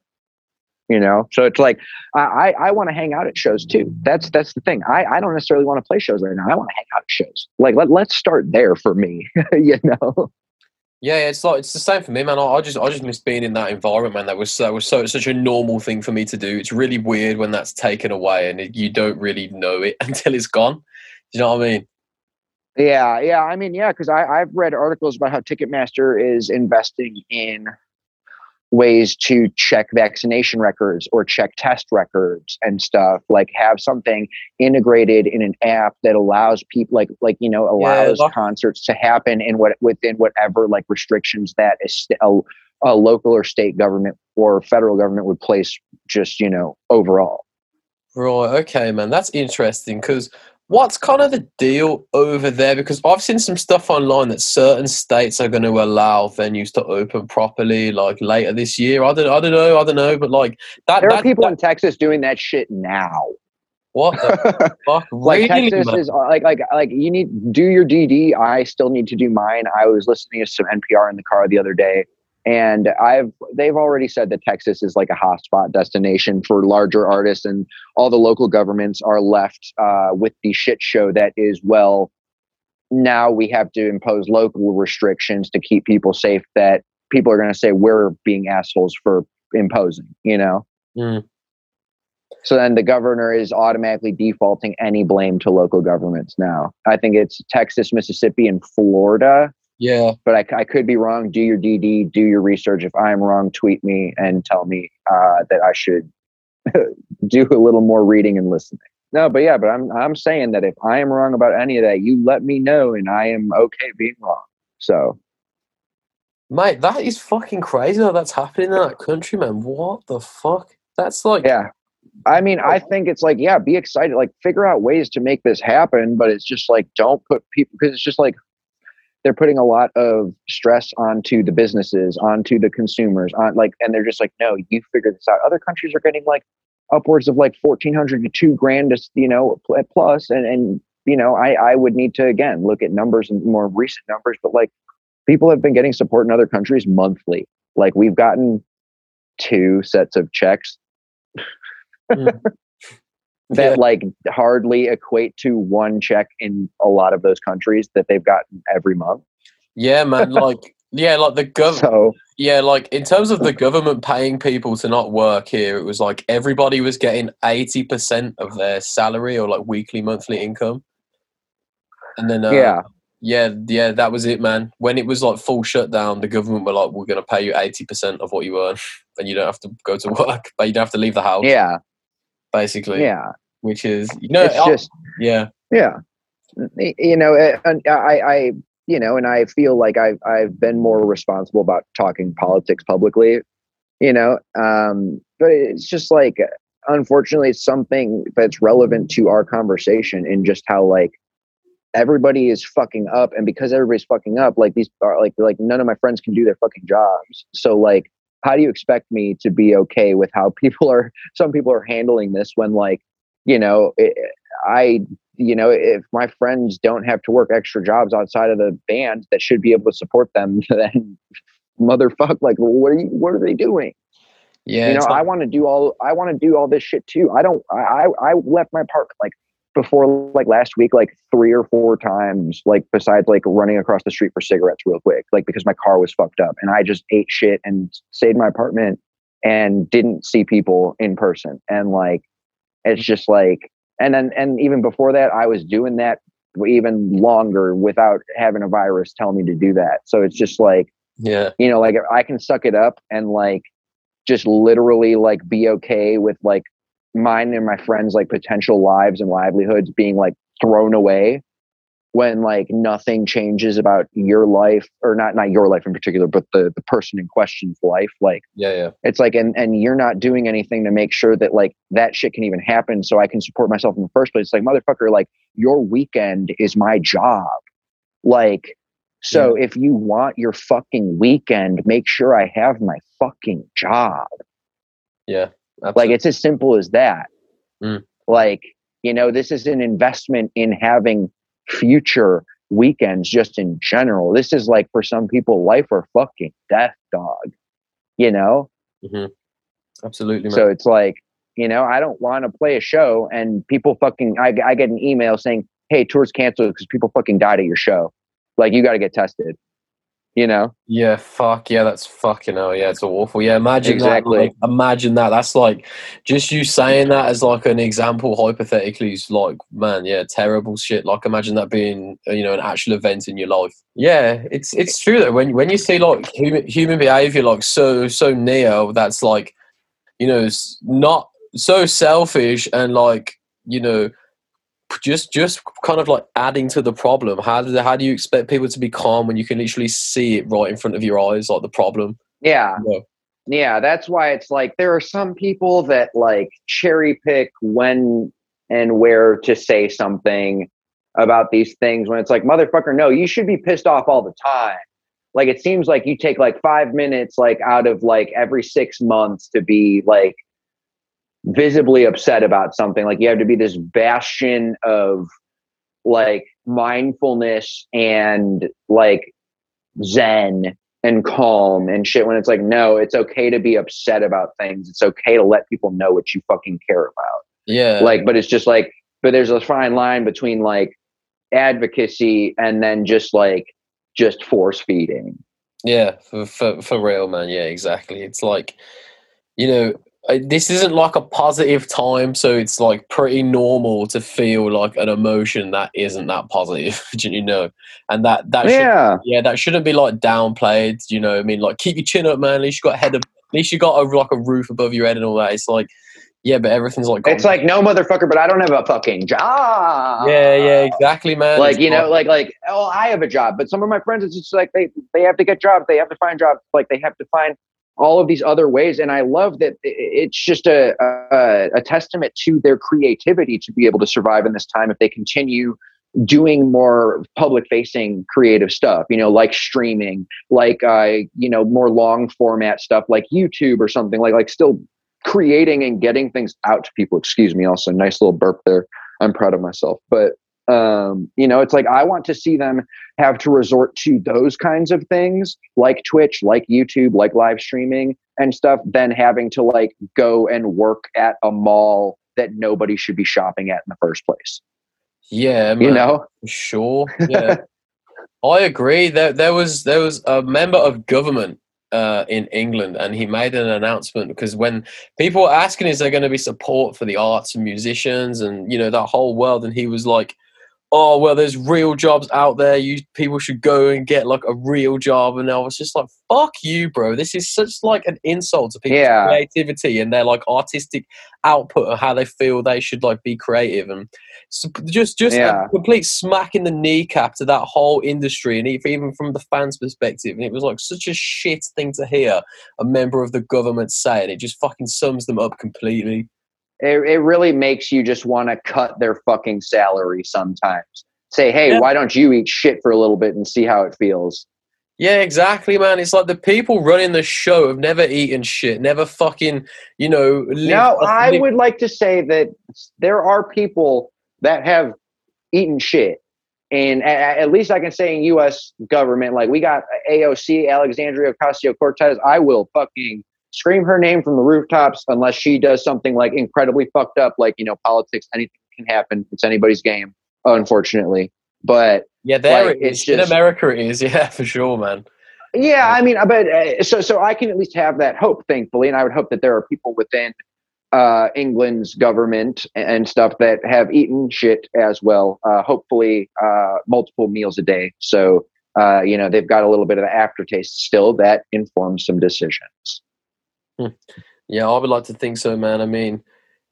you know so it's like i i want to hang out at shows too that's that's the thing i i don't necessarily want to play shows right now i want to hang out at shows like let, let's start there for me you know yeah, it's like it's the same for me, man. I, I, just I just miss being in that environment, man. That was that was so such a normal thing for me to do. It's really weird when that's taken away and it, you don't really know it until it's gone. Do you know what I mean? Yeah, yeah. I mean, yeah, because I've read articles about how Ticketmaster is investing in ways to check vaccination records or check test records and stuff like have something integrated in an app that allows people like like you know allows yeah, concerts to happen in what within whatever like restrictions that is a, a local or state government or federal government would place just you know overall. Right okay man that's interesting because what's kind of the deal over there? Because I've seen some stuff online that certain states are going to allow venues to open properly, like later this year. I don't, I don't know, I don't know, but like that. There that, are people that- in Texas doing that shit now. what the fuck? like really, Texas man? is uh, like like like you need do your DD. I still need to do mine. I was listening to some NPR in the car the other day, and I've they've already said that Texas is like a hotspot destination for larger artists, and all the local governments are left uh, with the shit show that is well. Now we have to impose local restrictions to keep people safe. That people are going to say we're being assholes for imposing. You know. Mm. So then the governor is automatically defaulting any blame to local governments now. I think it's Texas, Mississippi, and Florida, Yeah, but I, I could be wrong. Do your DD, do your research. If I'm wrong, tweet me and tell me uh, that I should do a little more reading and listening. No, but yeah, but I'm I'm saying that if I am wrong about any of that, you let me know, and I am okay being wrong. So mate, that is fucking crazy that that's happening in that country, man. What the fuck? That's like, yeah, I mean, I think it's like yeah, be excited, like figure out ways to make this happen, but it's just like don't put people because it's just like they're putting a lot of stress onto the businesses, onto the consumers, on like, and they're just like, no, you figure this out. Other countries are getting like upwards of like fourteen hundred to two grand, you know, pl- plus, and and you know, I I would need to again look at numbers and more recent numbers, but like people have been getting support in other countries monthly. Like we've gotten two sets of checks Mm. That yeah, like hardly equate to one check in a lot of those countries that they've gotten every month. yeah, man. Like, yeah, like the government. So Yeah, like in terms of the government paying people to not work here, it was like everybody was getting eighty percent of their salary or like weekly, monthly income. And then, uh, yeah, yeah, yeah, that was it, man. When it was like full shutdown, the government were like, "We're going to pay you eighty percent of what you earn, and you don't have to go to work, but you don't have to leave the house." yeah, basically. yeah. which is you know, It's I- just yeah, yeah, you know, and I, I, you know, and I feel like I've I've been more responsible about talking politics publicly, you know, um, but it's just like unfortunately it's something that's relevant to our conversation and just how like everybody is fucking up and because everybody's fucking up like these are like like none of my friends can do their fucking jobs so like how do you expect me to be okay with how people are some people are handling this when like you know it, i you know if my friends don't have to work extra jobs outside of the band that should be able to support them then motherfuck like what are you what are they doing yeah. you know it's i want to do all i want to do all this shit too i don't i i I left my park like before like last week like three or four times like besides like running across the street for cigarettes real quick like because my car was fucked up and i just ate shit and stayed in my apartment and didn't see people in person. And like it's just like and then and even before that i was doing that even longer without having a virus tell me to do that. So it's just like yeah, you know like i can suck it up and like just literally like be okay with like mine and my friends like potential lives and livelihoods being like thrown away when like nothing changes about your life or not not your life in particular but the the person in question's life like yeah, yeah, it's like and and you're not doing anything to make sure that like that shit can even happen so i can support myself in the first place. It's like motherfucker like your weekend is my job. Like so if you want your fucking weekend make sure i have my fucking job. Yeah. Like it's as simple as that Mm. like you know this is an investment in having future weekends just in general this is like for some people life or fucking death dog you know Mhm. absolutely, man. so it's like, you know, I don't want to play a show and people fucking, I, I get an email saying, hey, tour's canceled because people fucking died at your show. Like, you got to get tested, you know? Yeah, fuck yeah, that's fucking hell. Yeah, it's awful. Yeah, imagine Exactly. that. Like, imagine that. That's like just you saying that as like an example, hypothetically, is like, man, yeah, terrible shit. Like, imagine that being uh, you know an actual event in your life. Yeah, it's it's true though. When when you see like human human behavior like so so near, that's like you know not so selfish and like you know just just kind of like adding to the problem how do how do you expect people to be calm when you can literally see it right in front of your eyes like the problem Yeah. Yeah. Yeah. That's why it's like, there are some people that like cherry pick when and where to say something about these things when it's like motherfucker no you should be pissed off all the time like it seems like you take like five minutes like out of like every six months to be like visibly upset about something like you have to be this bastion of like mindfulness and like zen and calm and shit when it's like no it's okay to be upset about things it's okay to let people know what you fucking care about Yeah. like but it's just like but there's a fine line between like advocacy and then just like just force feeding Yeah, for, for for real, man. Yeah, exactly. It's like, you know, this isn't like a positive time, so it's like pretty normal to feel like an emotion that isn't that positive, you know, and that that should, yeah yeah, that shouldn't be like downplayed. You know, what I mean, like keep your chin up, man. At least you got a head of, at least you got a, like a roof above your head and all that. It's like, yeah, but everything's like, it's like no motherfucker but i don't have a fucking job yeah, yeah, exactly, man. like It's you know like like oh i have a job but some of my friends it's just like they they have to get jobs they have to find jobs like they have to find all of these other ways. And i love that it's just a, a a testament to their creativity to be able to survive in this time if they continue doing more public facing creative stuff you know like streaming like uh you know more long format stuff like youtube or something like like still creating and getting things out to people. Excuse me also nice little burp there. I'm proud of myself. But um you know it's like i want to see them have to resort to those kinds of things like twitch like youtube like live streaming and stuff than having to like go and work at a mall that nobody should be shopping at in the first place yeah, man. you know Sure. Yeah. I agree. There there was there was a member of government uh, in England and he made an announcement because when people were asking is there going to be support for the arts and musicians and you know that whole world and he was like oh well there's real jobs out there. You people should go and get like a real job. And I was just like fuck you bro. This is such like an insult to people's Yeah. creativity and their like artistic output of how they feel they should like be creative. And so just just Yeah. a complete smack in the kneecap to that whole industry and even from the fans perspective. And it was like such a shit thing to hear a member of the government say and it just fucking sums them up completely it, it really makes you just want to cut their fucking salary sometimes say hey Yeah. why don't you eat shit for a little bit and see how it feels yeah exactly man it's like the people running the show have never eaten shit never fucking you know lived No, a- I lived- would like to say that there are people that have eaten shit. And a- a- at least I can say in U.S. government, like we got AOC, Alexandria Ocasio Cortez. I will fucking scream her name from the rooftops unless she does something like incredibly fucked up, like, you know, politics, anything can happen. It's anybody's game, unfortunately. But yeah there like, it is it's in america it is yeah for sure man Yeah, I mean, but uh, so so I can at least have that hope, thankfully, and I would hope that there are people within uh, England's government and stuff that have eaten shit as well. Uh, hopefully, uh, multiple meals a day. So uh, you know they've got a little bit of the aftertaste still that informs some decisions. Hmm. Yeah, I would like to think so, man. I mean,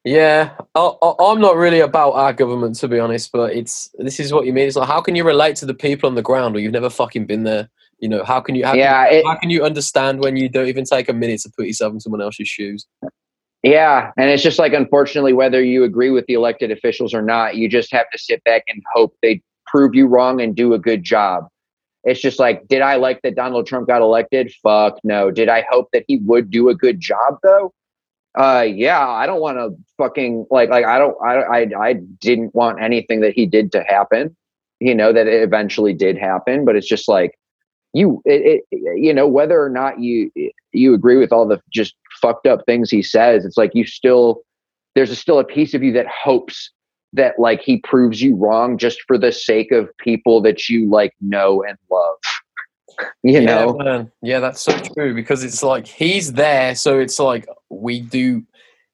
yeah, I, I'm not really about our government to be honest, but it's this is what you mean. It's like how can you relate to the people on the ground, or you've never fucking been there? You know, how can you? How yeah, Can, it, how can you understand when you don't even take a minute to put yourself in someone else's shoes? Yeah, and it's just like unfortunately, whether you agree with the elected officials or not, you just have to sit back and hope they prove you wrong and do a good job. It's just like, did I like that Donald Trump got elected? Fuck no. Did I hope that he would do a good job though? Uh, yeah, I don't want to fucking like like I don't I I I didn't want anything that he did to happen. You know that it eventually did happen, but it's just like you it, it you know whether or not you you agree with all the just fucked up things he says it's like you still there's a, still a piece of you that hopes that like he proves you wrong just for the sake of people that you like know and love you yeah, know man. Yeah, that's so true because it's like he's there, so it's like we do.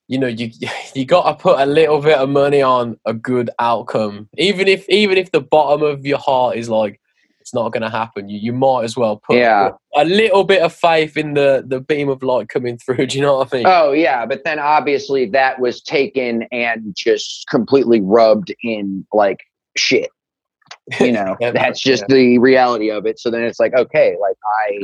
You know, you you got to put a little bit of money on a good outcome, even if even if the bottom of your heart is like it's not going to happen. You you might as well put Yeah. a little bit of faith in the the beam of light coming through. Do you know what I mean? oh yeah but then obviously that was taken and just completely rubbed in like shit you know Yeah, that's just the reality of it so then it's like okay like i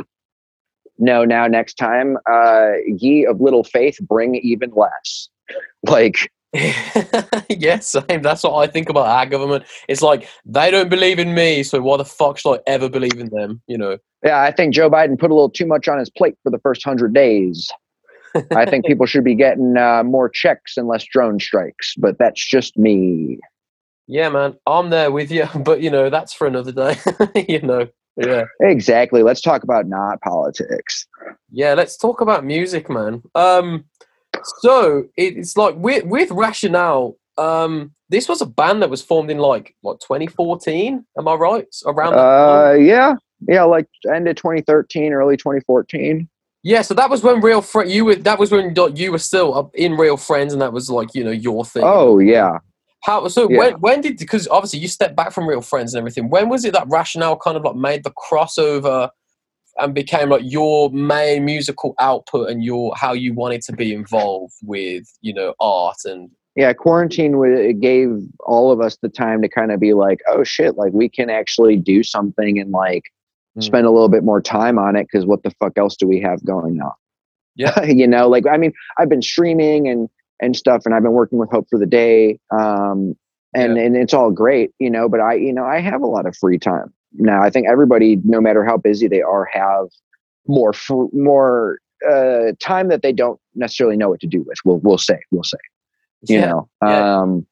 know now next time uh ye of little faith bring even less like yeah, same. That's what I think about our government. It's like they don't believe in me, so why the fuck should I ever believe in them? You know? Yeah, I think Joe Biden put a little too much on his plate for the first hundred days. I think people should be getting uh, more checks and less drone strikes, but that's just me. Yeah, man, I'm there with you, but you know that's for another day. you know, yeah, exactly. Let's talk about not politics. Yeah, let's talk about music, man. Um, so it's like with with Rationale. Um, this was a band that was formed in like what 2014. Am I right? Around uh, yeah, yeah, like end of 2013, early 2014. Yeah, so that was when real friend you were. That was when you were still in real friends, and that was like you know your thing. Oh yeah. How so? Yeah. When when did because obviously you stepped back from real friends and everything. When was it that Rationale kind of like made the crossover and became like your main musical output and your how you wanted to be involved with you know art and yeah quarantine it gave all of us the time to kind of be like oh shit like we can actually do something and like mm. spend a little bit more time on it because what the fuck else do we have going on yeah you know like i mean i've been streaming and and stuff and i've been working with hope for the day um and yeah. and it's all great you know but i you know i have a lot of free time now i think everybody no matter how busy they are have more fr- more uh time that they don't necessarily know what to do with we'll we'll say we'll say you yeah. know yeah. um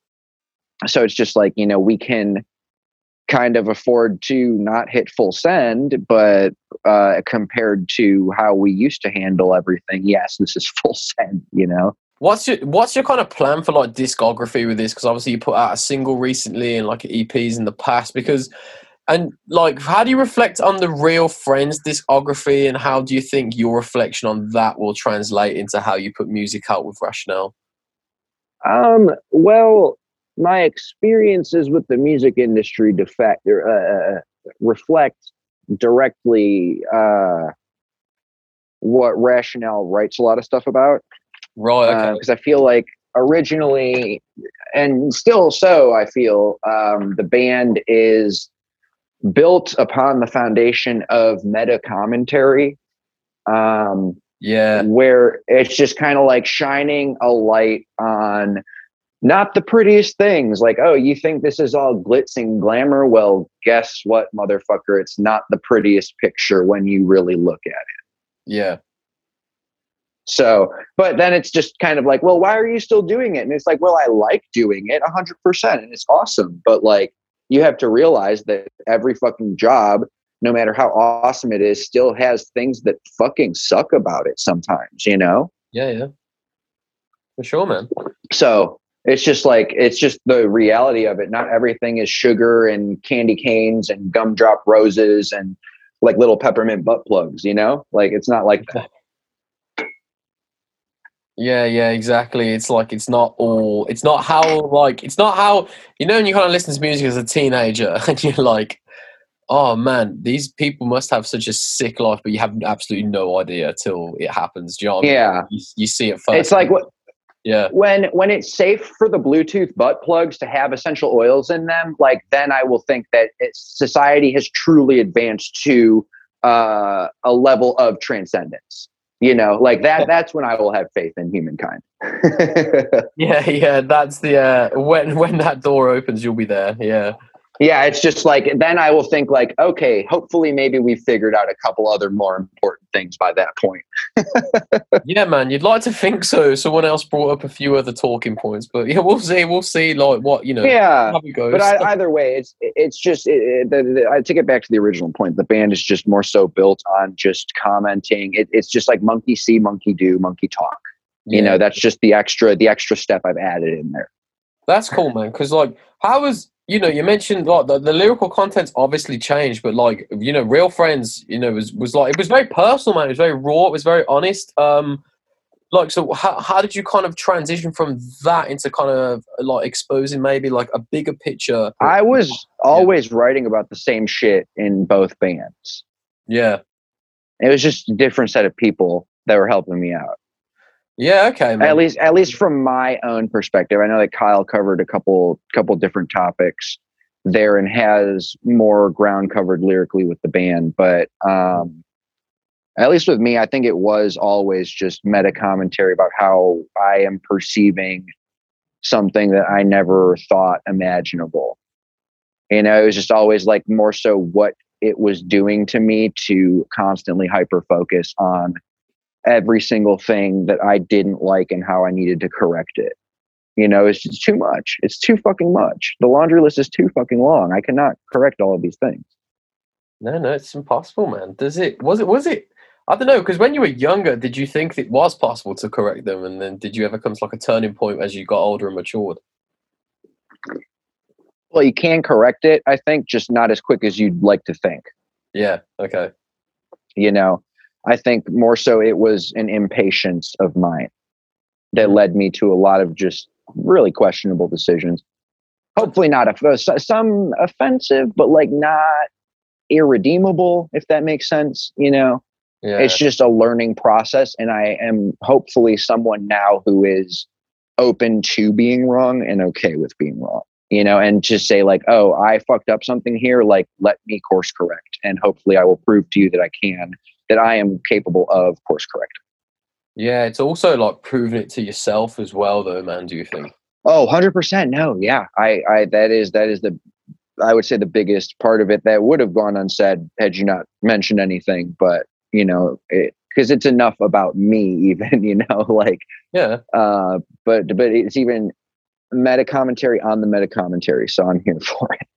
so it's just like you know we can kind of afford to not hit full send, but uh, compared to how we used to handle everything, yes, this is full send. You know. What's your What's your kind of plan for like discography with this? Because obviously you put out a single recently and like EPs in the past. Because and like, how do you reflect on the real Friends discography, and how do you think your reflection on that will translate into how you put music out with Rationale? Um. Well, my experiences with the music industry defect uh, uh, reflect directly uh, what Rationale writes a lot of stuff about. Right. Because uh, I feel like originally, and still so, I feel um, the band is built upon the foundation of meta commentary. Um, yeah. Where it's just kind of like shining a light on not the prettiest things like oh you think this is all glitz and glamour well guess what motherfucker it's not the prettiest picture when you really look at it yeah so but then it's just kind of like well why are you still doing it and it's like well i like doing it 100% and it's awesome but like you have to realize that every fucking job no matter how awesome it is still has things that fucking suck about it sometimes you know? Yeah yeah. For sure man. So it's just like it's just the reality of it. Not everything is sugar and candy canes and gumdrop roses and like little peppermint butt plugs you know? Like it's not like that yeah yeah exactly it's like it's not all it's not how like it's not how you know when you kind of listen to music as a teenager and you're like oh man these people must have such a sick life but you have absolutely no idea till it happens do you know yeah I mean? you, you, see it first it's like what yeah. When when it's safe for the Bluetooth butt plugs to have essential oils in them, like then I will think that society has truly advanced to uh, a level of transcendence. You know, like that. That's when I will have faith in humankind. yeah, yeah. That's the uh, when when that door opens, you'll be there. Yeah yeah it's just like then i will think like okay hopefully maybe we've figured out a couple other more important things by that point. Yeah man you'd like to think so. Someone else brought up a few other talking points but yeah we'll see we'll see like what you know yeah but I, either way it's it's just it, it, the, the, I, to get back to the original point the band is just more so built on just commenting. It, it's just like monkey see monkey do monkey talk. You yeah. know that's just the extra the extra step i've added in there. That's cool man because like how was you know, you mentioned like the, the lyrical content's obviously changed, but like you know, real friends, you know, was was like it was very personal, man. It was very raw. It was very honest. Um, like so, how how did you kind of transition from that into kind of like exposing maybe like a bigger picture? I was always writing about the same shit in both bands. Yeah, it was just a different set of people that were helping me out. Yeah, okay. Man. At least, at least from my own perspective, I know that Kyle covered a couple, couple different topics there and has more ground covered lyrically with the band. But um, at least with me, I think it was always just meta commentary about how I am perceiving something that I never thought imaginable. You know, it was just always like more so what it was doing to me to constantly hyper focus on every single thing that I didn't like and how I needed to correct it. You know, it's just too much. It's too fucking much. The laundry list is too fucking long. I cannot correct all of these things. No, no, it's impossible, man. Does it? Was it? Was it? I don't know. Because when you were younger, did you think it was possible to correct them? And then did you ever come to like a turning point as you got older and matured? Well, you can correct it, I think, just not as quick as you'd like to think. Yeah. Okay. You know, I think more so it was an impatience of mine that led me to a lot of just really questionable decisions. Hopefully, not a, uh, some offensive, but like not irredeemable, if that makes sense. You know, Yeah. it's just a learning process. And I am hopefully someone now who is open to being wrong and okay with being wrong, you know, and just say, like, oh, I fucked up something here. Like, let me course correct. And hopefully, I will prove to you that I can, that I am capable of course correcting. yeah. It's also like proving it to yourself as well, though, man. Do you think? Oh, 100%. No, yeah. I, I, that is, that is the, I would say the biggest part of it that would have gone unsaid had you not mentioned anything. But, you know, it, because it's enough about me, even, you know, like, Yeah. uh, but, but it's even meta commentary on the meta commentary. So I'm here for it.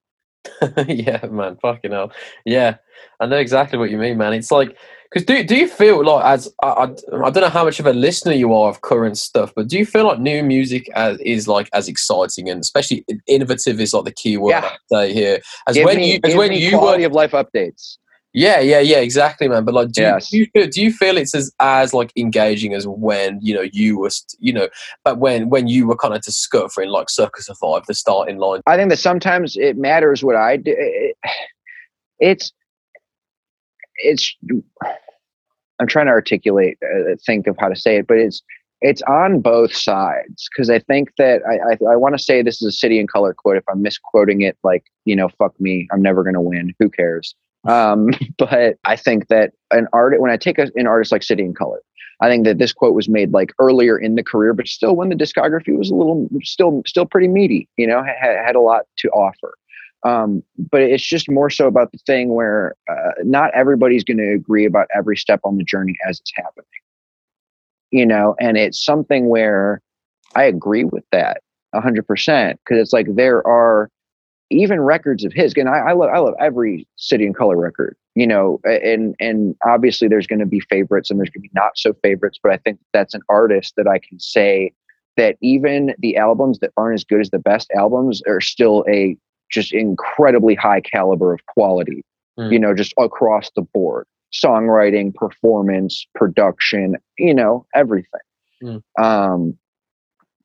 yeah, man, fucking hell. Yeah, I know exactly what you mean, man. It's like, because do do you feel like as I, I, I don't know how much of a listener you are of current stuff, but do you feel like new music as, is like as exciting and especially innovative is like the key word Yeah. Say here as Give when me, you as when you were quality of life updates. yeah yeah yeah exactly man but like do, Yes. you, do you feel do you feel it's as as like engaging as when you know you were you know but when when you were kind of discovering like Circa Survive the starting line I think that sometimes it matters what I do. It- It's, it's, I'm trying to articulate, uh, think of how to say it, but it's, it's on both sides because I think that I, I, I want to say this is a city and color quote. If I'm misquoting it, like, you know, fuck me, I'm never going to win. Who cares? Um, but I think that an artist, when I take a, an artist like City and Color, I think that this quote was made like earlier in the career, but still when the discography was a little, still, still pretty meaty, you know, had a lot to offer. Um, but it's just more so about the thing where uh, not everybody's going to agree about every step on the journey as it's happening, you know, and it's something where I agree with that a hundred percent because it's like there are even records of his. And I, I love I love every City and Color record, you know, and and obviously there's going to be favorites and there's going to be not so favorites, but I think that's an artist that I can say that even the albums that aren't as good as the best albums are still a just incredibly high caliber of quality, Mm. you know, just across the board. Songwriting, performance, production, you know, everything. Mm. Um,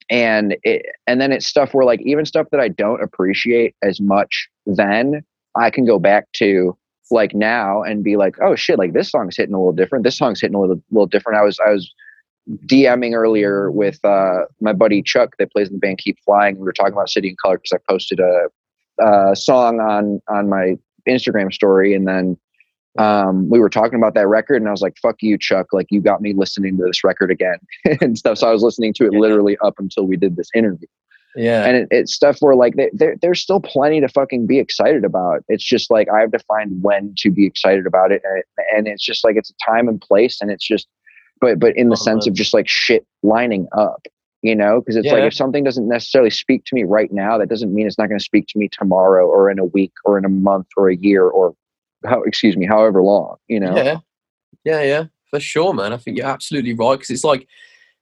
and it, and then it's stuff where like even stuff that I don't appreciate as much then I can go back to like now and be like, oh shit, like this song's hitting a little different. This song's hitting a little little different. I was I was DMing earlier with uh, my buddy Chuck that plays in the band Keep Flying. We were talking about City and Color because I posted a, a song on on my Instagram story, and then um, we were talking about that record, and I was like, "Fuck you, Chuck! Like you got me listening to this record again and stuff." So I was listening to it Yeah. literally up until we did this interview, yeah and it, it's stuff where like there, there, there's still plenty to fucking be excited about. It's just like I have to find when to be excited about it, and, it, and it's just like it's a time and place, and it's just, but but in the Oh, sense man. of just like shit lining up, you know, because it's like if something doesn't necessarily speak to me right now, that doesn't mean it's not going to speak to me tomorrow or in a week or in a month or a year or how excuse me, however long, you know. Yeah, yeah, yeah, for sure, man. I think you're absolutely right because it's like,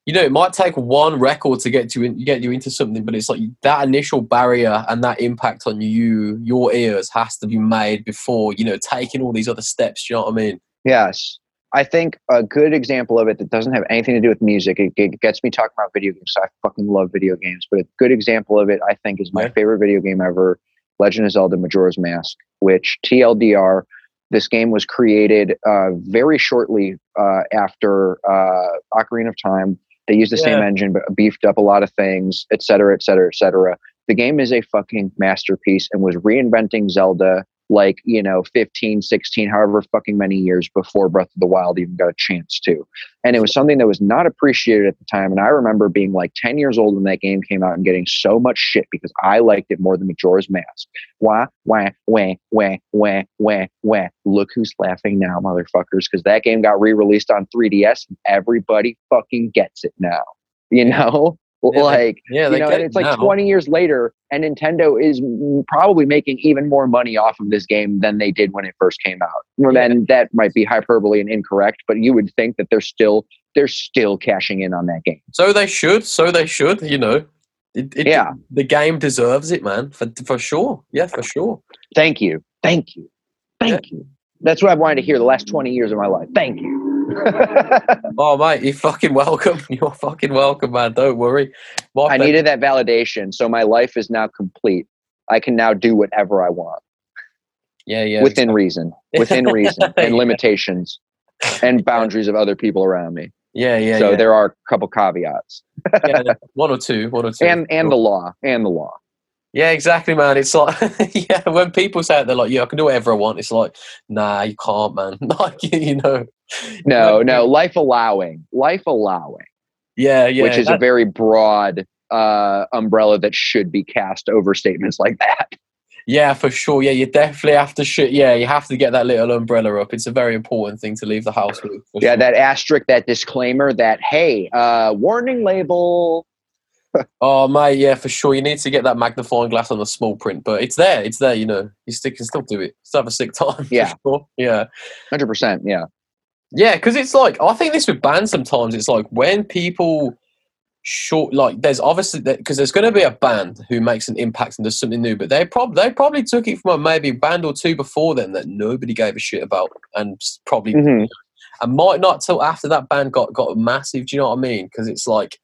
you know, it might take one record to get you in, get you into something, but it's like that initial barrier and that impact on you, your ears, has to be made before you know taking all these other steps. Do you know what I mean? Yes. I think a good example of it that doesn't have anything to do with music, it, it gets me talking about video games. So I fucking love video games, but a good example of it, I think, is my Yeah. favorite video game ever, Legend of Zelda Majora's Mask, which TLDR, this game was created uh, very shortly uh, after uh, Ocarina of Time. They used the same engine, but beefed up a lot of things, et cetera, et cetera, et cetera. The game is a fucking masterpiece and was reinventing Zelda like you know 15 16 however fucking many years before breath of the wild even got a chance to. And it was something that was not appreciated at the time. And i remember being like 10 years old when that game came out and getting so much shit because i liked it more than majora's mask. Wah wah wah wah wah wah wah. Look who's laughing now motherfuckers because that game got re-released on 3ds and everybody fucking gets it now. You know Yeah, like yeah, you they know, and it it's like now. 20 years later, and Nintendo is probably making even more money off of this game than they did when it first came out. Well, Yeah. then that might be hyperbole and incorrect, but you would think that they're still they're still cashing in on that game. So they should. So they should. You know. It, it, Yeah. The game deserves it, man. For for sure. Yeah, for sure. Thank you, thank you, thank you. That's what I've wanted to hear the last 20 years of my life. Thank you. Oh mate, you're fucking welcome. You're fucking welcome, man. Don't worry. My I needed that validation, so my life is now complete. I can now do whatever I want Yeah, yeah. within reason, within reason, and Yeah. limitations and boundaries of other people around me. Yeah, yeah. so yeah. there are a couple caveats, yeah, one or two, one or two. and and the law, and the law. yeah, exactly, man. It's like, yeah, when people say it, they're like, "Yeah, I can do whatever I want." It's like, nah, you can't, man. Like, you know. No, no, life allowing, life allowing, Yeah, yeah. which is a very broad uh, umbrella that should be cast over statements like that. yeah, for sure. Yeah, you definitely have to shit. Yeah, you have to get that little umbrella up. It's a very important thing to leave the house with. Yeah, sure. that asterisk, that disclaimer, that hey, uh, warning label. Oh mate, yeah, for sure. You need to get that magnifying glass on the small print, but it's there. It's there. You know, you still can still do it. Still have a sick time. Yeah. sure. yeah, Hundred percent. Yeah. Yeah. Because it's like I think this with bands sometimes. It's like when people short like there's obviously because there's going to be a band who makes an impact and does something new, but they probably they probably took it from a maybe band or two before then that nobody gave a shit about and probably Mhm. and might not till after that band got got massive. Do you know what I mean? Because it's like,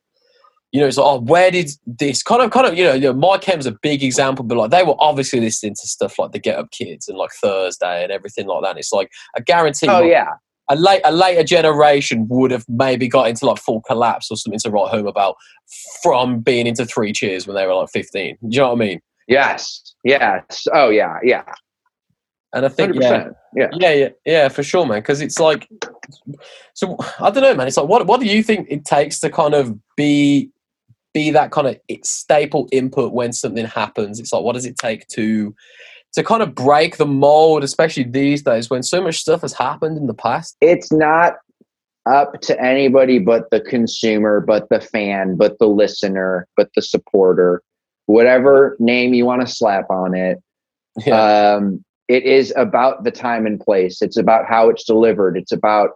you know, it's like, oh, where did this kind of kind of you know, you know, My Chem's a big example, but like they were obviously listening to stuff like the Get Up Kids and like Thursday and everything like that. And it's like I guarantee, Oh yeah. A late a later generation would have maybe got into like full collapse or something to write home about from being into Three Cheers when they were like fifteen. Do you know what I mean? Yes. Yes. Oh yeah. Yeah. And I think yeah. Yeah. Yeah, yeah, yeah, for sure, man. Because it's like, so I don't know, man. It's like, what what do you think it takes to kind of be be that kind of staple input when something happens? It's like, what does it take to to kind of break the mold, especially these days when so much stuff has happened in the past? It's not up to anybody but the consumer, but the fan, but the listener, but the supporter, whatever name you want to slap on it. Yeah, Um, it is about the time and place. It's about how it's delivered. It's about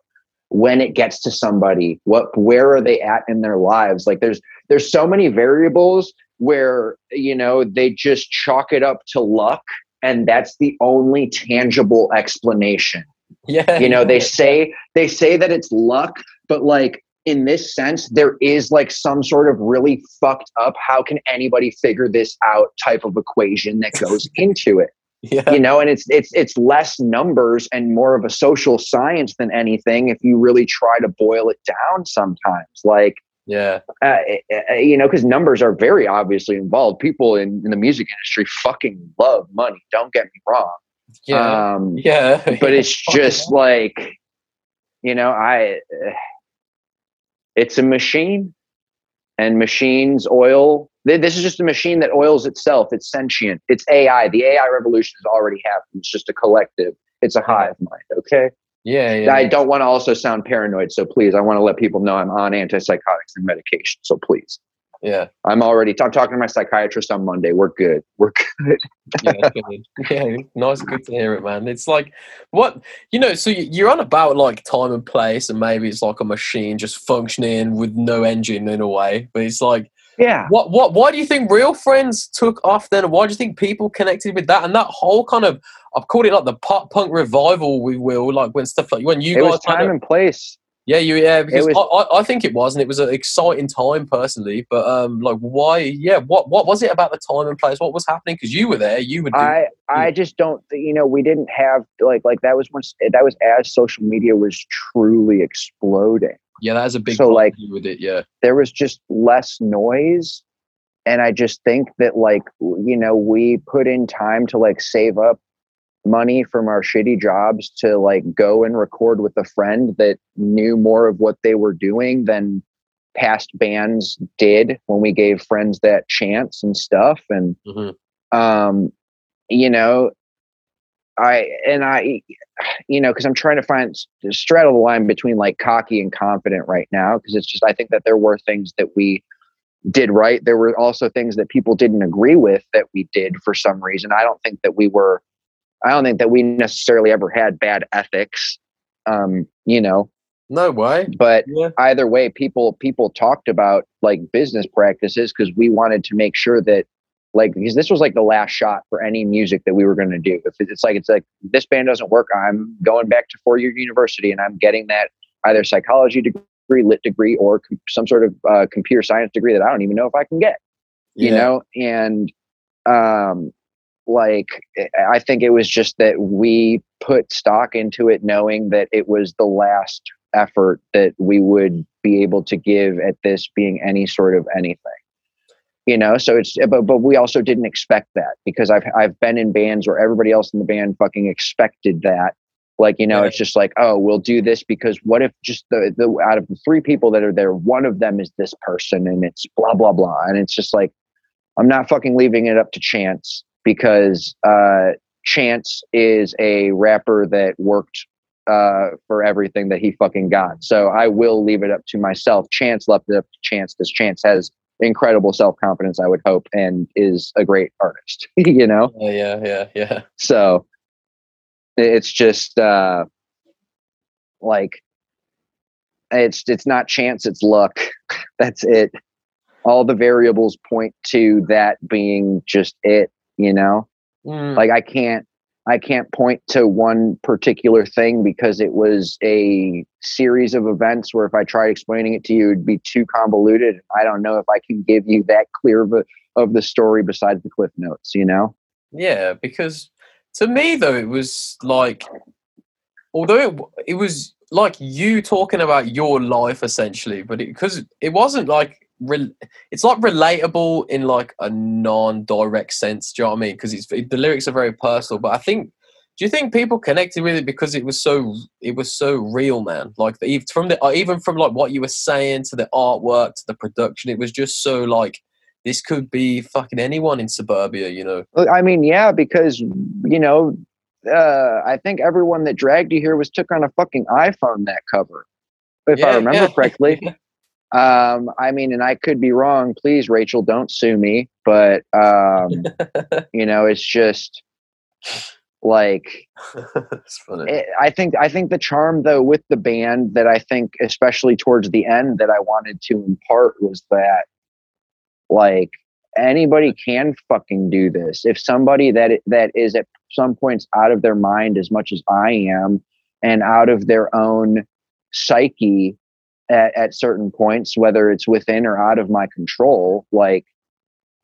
when it gets to somebody. What, where are they at in their lives? Like there's there's so many variables where you know they just chalk it up to luck, and that's the only tangible explanation. yeah. You know, they say they say that it's luck, but like in this sense, there is like some sort of really fucked up. How can anybody figure this out? Type of equation that goes into it yeah, you know and it's it's it's less numbers and more of a social science than anything if you really try to boil it down sometimes like yeah, uh, uh, you know because numbers are very obviously involved. People in, in the music industry fucking love money don't get me wrong. Yeah, um yeah. but it's just like you know i uh, it's a machine and machines oil this is just a machine that oils itself. It's sentient. It's ai the ai revolution has already happened it's just a collective. It's a hive mind okay yeah, yeah. i don't want to also sound paranoid so please i want to let people know i'm on antipsychotics and medication so please yeah. i'm already i'm talking to my psychiatrist on monday we're good we're good yeah, good. yeah, nice, good to hear it, man. It's like what you know. So you- you're on about like time and place, and maybe it's like a machine just functioning with no engine in a way. But it's like, yeah what, what, why do you think Real Friends took off then? Why do you think people connected with that and that whole kind of? I've called it like the pop punk revival. We will like when stuff like when you it guys was time of- and place yeah, you yeah because was- I, I, think it was, and it was an exciting time personally. But um, like why? Yeah, what what was it about the time and place? What was happening? Because you were there, you would. I I just don't th- you know we didn't have like like that was once that was as social media was truly exploding. Yeah, that is a big So, like- with it. Yeah, There was just less noise and I just think that like you know we put in time to like save up money from our shitty jobs to like go and record with a friend that knew more of what they were doing than past bands did when we gave friends that chance and stuff and Mm-hmm. um you know i and i you know because i'm trying to find straddle the line between like cocky and confident right now because it's just i think that there were things that we did right there were also things that people didn't agree with that we did for some reason i don't think that we were i don't think that we necessarily ever had bad ethics um you know No way. but Yeah. either way people people talked about like business practices because we wanted to make sure that like because this was like the last shot for any music that we were going to do. If it's like it's like this band doesn't work i'm going back to four year university and i'm getting that either psychology degree lit degree or com- some sort of uh, computer science degree that i don't even know if i can get you Yeah. know? And um like i think it was just that we put stock into it knowing that it was the last effort that we would be able to give at this being any sort of anything you know? So it's but, but we also didn't expect that because i've i've been in bands where everybody else in the band fucking expected that. Like you know Yeah. it's just like oh we'll do this because what if just the, the out of the three people that are there one of them is this person and it's blah blah blah. And it's just like i'm not fucking leaving it up to chance because uh chance is a rapper that worked uh for everything that he fucking got. So i will leave it up to myself. Chance left it up to chance because chance has incredible self-confidence i would hope and is a great artist you know Yeah, yeah, yeah, yeah. so it's just uh like it's it's not chance it's luck that's it all the variables point to that being just it you know Mm. like i can't i can't point to one particular thing because it was a series of events where if i tried explaining it to you it'd be too convoluted. I don't know if i can give you that clear of, a, of the story besides the cliff notes you know? Yeah, because to me though it was like, although it, it was like you talking about your life essentially, but because it, wasn't like rel it's like relatable in like a non-direct sense. Do you know what I mean? Because it's the lyrics are very personal, but I think. Do you think people connected with it because it was so it was so real, man? Like the, from the uh, even from like what you were saying to the artwork to the production, it was just so like this could be fucking anyone in suburbia, you know? I mean, yeah, because you know, uh, I think everyone that dragged you here was took on a fucking iPhone that cover, if I remember yeah. correctly. Um, I mean, and I could be wrong. Please, Rachel, don't sue me. But um, you know, it's just like it's funny. it, I think I think the charm though with the band that I think especially towards the end that I wanted to impart was that like anybody can fucking do this. If somebody that that is at some points out of their mind as much as I am and out of their own psyche at, at certain points, whether it's within or out of my control, like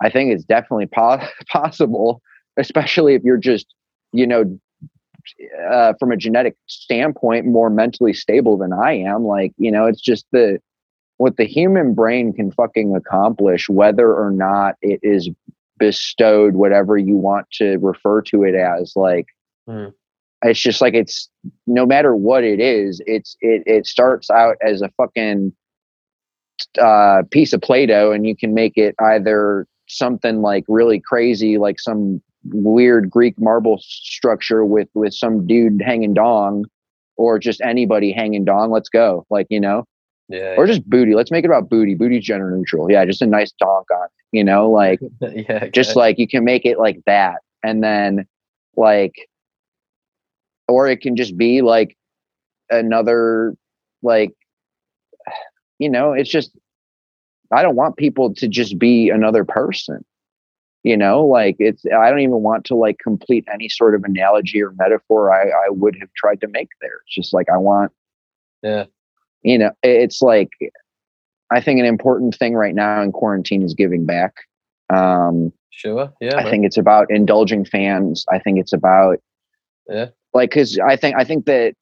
I think it's definitely po- possible, especially if you're just, you know, uh, from a genetic standpoint, more mentally stable than I am. Like, you know, it's just the what the human brain can fucking accomplish, whether or not it is bestowed whatever you want to refer to it as. Like, Hmm. It's just like it's no matter what it is, it's it it starts out as a fucking uh, piece of Play-Doh, and you can make it either something like really crazy, like some weird Greek marble structure with with some dude hanging dong, or just anybody hanging dong. Let's go, like you know, Yeah. or just booty. Let's make it about booty. Booty's gender neutral. Yeah, just a nice donk on. You know, like yeah. just like you can make it like that, and then like, or it can just be like another like, you know, it's just I don't want people to just be another person. You know, like it's I don't even want to like complete any sort of analogy or metaphor I, I would have tried to make there. It's just like I want Yeah. you know, it's like I think an important thing right now in quarantine is giving back. Um, Sure. Yeah. I man. think it's about indulging fans. I think it's about Yeah. Like because I think I think that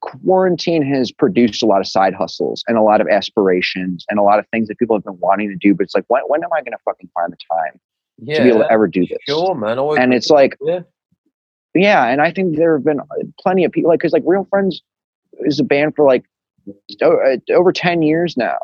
quarantine has produced a lot of side hustles and a lot of aspirations and a lot of things that people have been wanting to do. But it's like when when am I going to fucking find the time yeah. to be able to ever do this? Sure, man. And it's like yeah. yeah, and I think there have been plenty of people like because like Real Friends is a band for like uh, over 10 years now.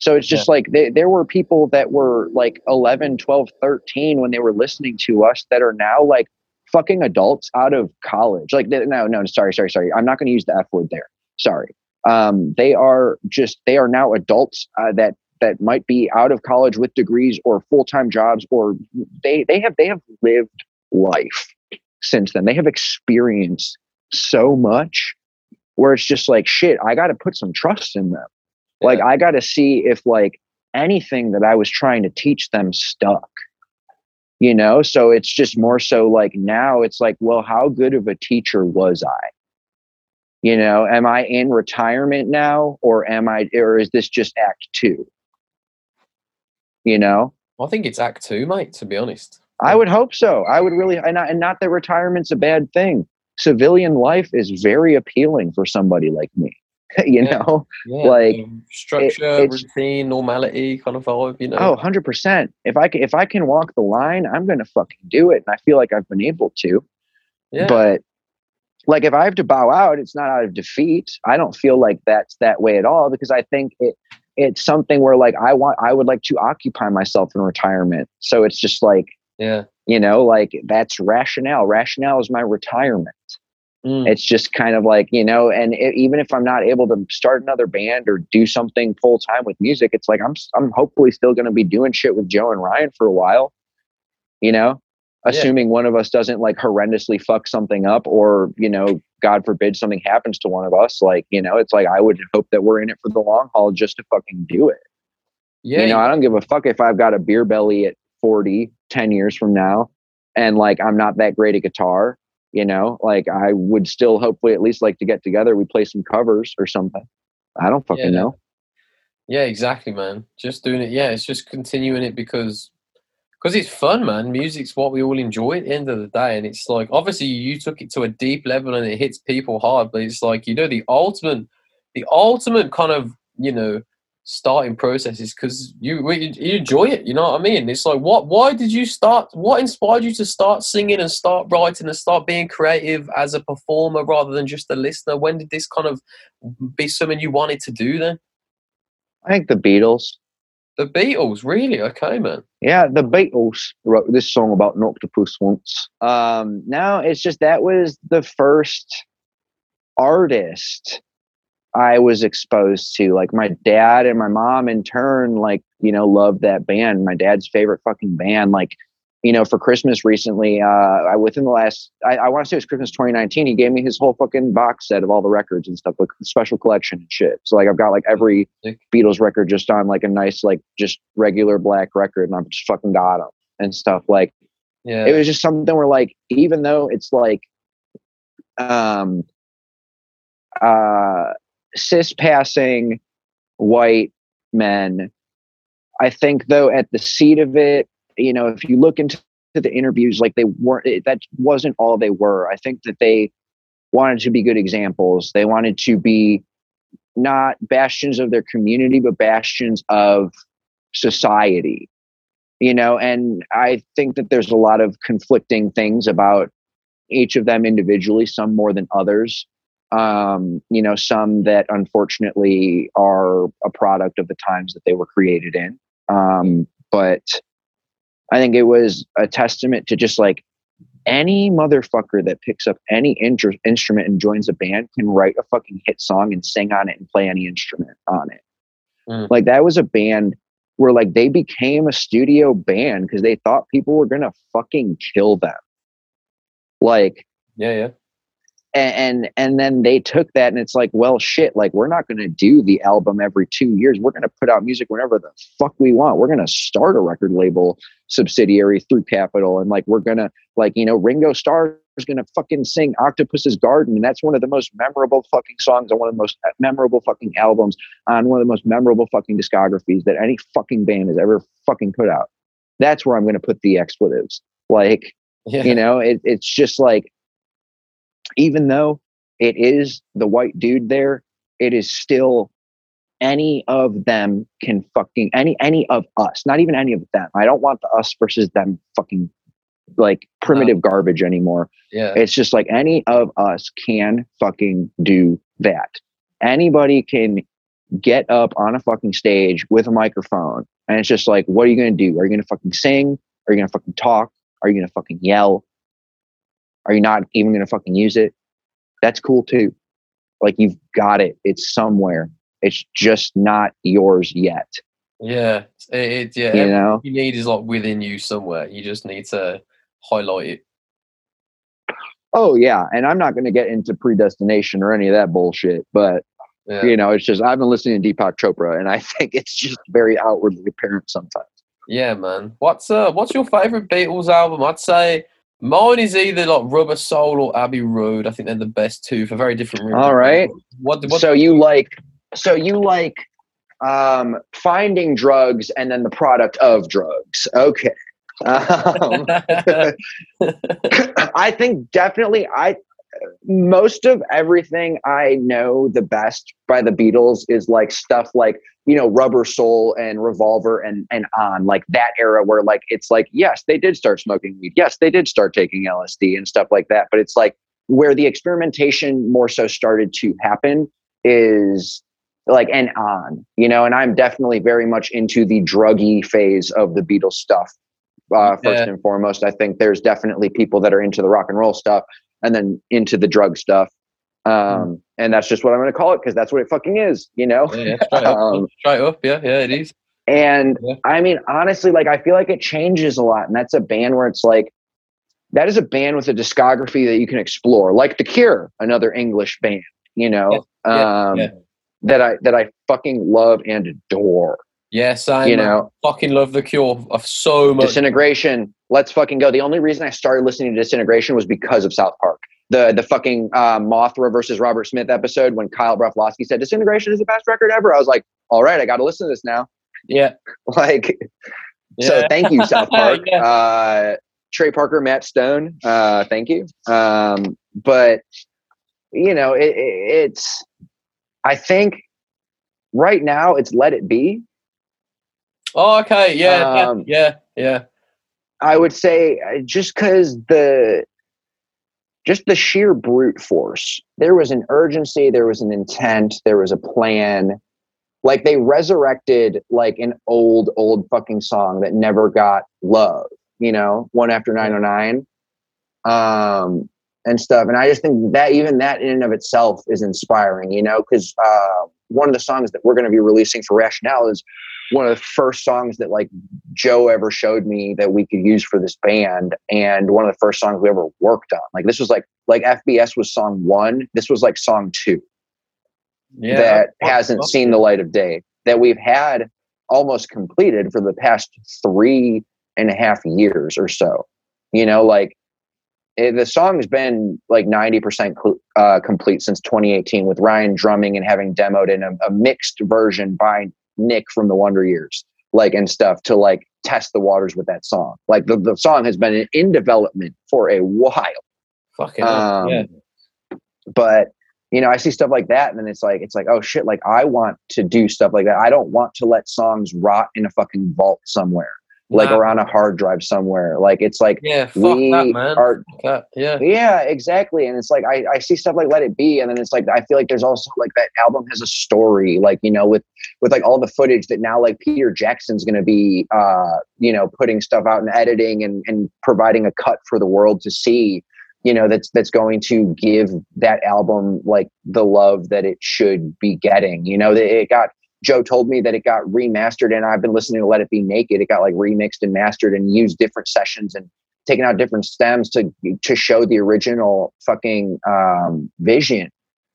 So it's just like they, there were people that were like 11, 12, 13 when they were listening to us that are now like fucking adults out of college. Like, no, no, sorry, sorry, sorry. I'm not going to use the F word there. Sorry. Um, they are just, they are now adults uh, that, that might be out of college with degrees or full-time jobs, or they, they have, they have lived life since then. They have experienced so much where it's just like, shit, I got to put some trust in them. Like, I got to see if like anything that I was trying to teach them stuck. You know, so it's just more so like now it's like, well, how good of a teacher was I? You know, am I in retirement now or am I, or is this just act two? You know, I think it's Act Two, mate. To be honest. I would hope so. I would really, and not, and not that retirement's a bad thing. Civilian life is very appealing for somebody like me. you Yeah. know, Yeah, Like, um, structure, it's- routine, normality, kind of vibe. You know. oh, 100%. If I can, if I can walk the line, I'm going to fucking do it. And I feel like I've been able to. yeah. But like if I have to bow out, it's not out of defeat. I don't feel like that's that way at all because I think it it's something where like I want I would like to occupy myself in retirement. So it's just like, yeah. you know, like that's rationale. Rationale is my retirement. Mm. It's just kind of like, you know, and it, even if I'm not able to start another band or do something full time with music, it's like I'm I'm hopefully still going to be doing shit with Joe and Ryan for a while. You know, Yeah. assuming one of us doesn't like horrendously fuck something up or, you know, God forbid something happens to one of us, like, you know, it's like I would hope that we're in it for the long haul just to fucking do it. yeah. you know, I don't give a fuck if I've got a beer belly at 40, 10 years from now, and like I'm not that great at guitar, you know, like I would still hopefully at least like to get together. We play some covers or something. I don't fucking Yeah. know. Yeah, exactly, man. Just doing it. Yeah, it's just continuing it because because it's fun, man. Music's what we all enjoy at the end of the day, and it's like obviously you took it to a deep level and it hits people hard, but it's like you know the ultimate, the ultimate kind of you know starting process is because you you you enjoy it. You know what I mean? It's like what? Why did you start? What inspired you to start singing and start writing and start being creative as a performer rather than just a listener? When did this kind of be something you wanted to do then? I think the Beatles. The Beatles, really? Okay, man. Yeah, the Beatles wrote this song about an octopus once. Um, now it's just that was the first artist I was exposed to. Like my dad and my mom in turn, like, you know, loved that band. My dad's favorite fucking band. Like, you know, for Christmas recently, uh, I within the last I, I want to say it was Christmas 2019, he gave me his whole fucking box set of all the records and stuff, like special collection and shit. So like I've got like every Beatles record just on like a nice, like just regular black record, and I've just fucking got them and stuff. Like Yeah. it was just something where like even though it's like um uh cis passing white men i think though at the seat of it you know if you look into the interviews like they weren't it, that wasn't all they were. I think that they wanted to be good examples. They wanted to be not bastions of their community but bastions of society you know? And i think that there's a lot of conflicting things about each of them individually some more than others um you know some that unfortunately are a product of the times that they were created in um but i think it was a testament to just like any motherfucker that picks up any inter- instrument and joins a band can write a fucking hit song and sing on it and play any instrument on it Mm. like that was a band where like they became a studio band because they thought people were gonna fucking kill them. Like yeah, yeah. And, and and then they took that and it's like, well shit, like we're not gonna do the album every two years. We're gonna put out music whenever the fuck we want. We're gonna start a record label subsidiary through Capitol and like we're gonna like, you know, Ringo Starr is gonna fucking sing Octopus's Garden, and that's one of the most memorable fucking songs on one of the most uh, memorable fucking albums on one of the most memorable fucking discographies that any fucking band has ever fucking put out. That's where I'm going to put the expletives. Like, Yeah. you know, it, it's just like, even though it is the white dude there, it is still any of them can fucking any any of us, not even any of them. I don't want the us versus them fucking like primitive garbage anymore. Yeah. It's just like any of us can fucking do that. Anybody can get up on a fucking stage with a microphone and it's just like, what are you going to do? Are you going to fucking sing? Are you going to fucking talk? Are you going to fucking yell? Are you not even going to fucking use it? That's cool too. Like you've got it. It's somewhere. It's just not yours yet. Yeah. It, it, yeah. You know? you need is like within you somewhere. You just need to highlight it. Oh yeah. And I'm not going to get into predestination or any of that bullshit, but Yeah. you know, it's just I've been listening to Deepak Chopra and I think it's just very outwardly apparent sometimes. Yeah, man. What's uh what's your favorite Beatles album? I'd say mine is either like Rubber Soul or Abbey Road. I think they're the best two for very different reasons. All right. What what so you like so you like um finding drugs and then the product of drugs. Okay. Um, I think definitely I most of everything I know the best by the Beatles is like stuff like you know Rubber Soul and Revolver and and on like that era where like it's like yes they did start smoking weed yes they did start taking LSD and stuff like that but it's like where the experimentation more so started to happen is like and on you know and I'm definitely very much into the druggy phase of the Beatles stuff uh, first Yeah. and foremost. I think there's definitely people that are into the rock and roll stuff and then into the drug stuff. Um, and that's just what I'm going to call it because that's what it fucking is, you know? yeah, up, Um, straight up, yeah, yeah, it is. And Yeah. I mean, honestly, like I feel like it changes a lot. And that's a band where it's like, that is a band with a discography that you can explore, like The Cure, another English band, you know, yeah, um, yeah. that I that I fucking love and adore. Yes, I you know, fucking love the Cure of so much. Disintegration. Let's fucking go. The only reason I started listening to Disintegration was because of South Park. The the fucking uh, Mothra versus Robert Smith episode when Kyle Broflovski said Disintegration is the best record ever. I was like, all right, I got to listen to this now. yeah, Like, so thank you, South Park. Yeah. uh, Trey Parker, Matt Stone. Uh, thank you. Um, but you know, it, it, it's. I think right now it's Let It Be. Oh, okay. Yeah, yeah, Um, yeah, yeah. I would say uh, just because the just the sheer brute force. There was an urgency, there was an intent, there was a plan. Like they resurrected like an old, old fucking song that never got love, you know, one after 909. Um and stuff. And I just think that even that in and of itself is inspiring, you know, because uh, one of the songs that we're going to be releasing for Rationale is one of the first songs that like Joe ever showed me that we could use for this band, and one of the first songs we ever worked on. Like this was like like FBS was song one. This was like song two Yeah, that hasn't seen the light of day that we've had almost completed for the past three and a half years or so. You know, like it, the song's been like 90% cl- uh, complete since 2018 with Ryan drumming and having demoed in a, a mixed version by Nick from the Wonder Years, like and stuff to like test the waters with that song. Like the, the song has been in, development for a while Fucking um, yeah. but you know i see stuff like that and then it's like it's like oh shit like i want to do stuff like that i don't want to let songs rot in a fucking vault somewhere like or on a hard drive somewhere like it's like Yeah, fuck we that, man. are that. Yeah. yeah exactly and it's like I, I see stuff like let it be and then it's like i feel like there's also like that album has a story like you know with with like all the footage that now like peter jackson's going to be uh you know putting stuff out and editing and and providing a cut for the world to see you know that's that's going to give that album like the love that it should be getting you know that it got joe told me that it got remastered and i've been listening to let it be naked it got like remixed and mastered and used different sessions and taking out different stems to to show the original fucking um vision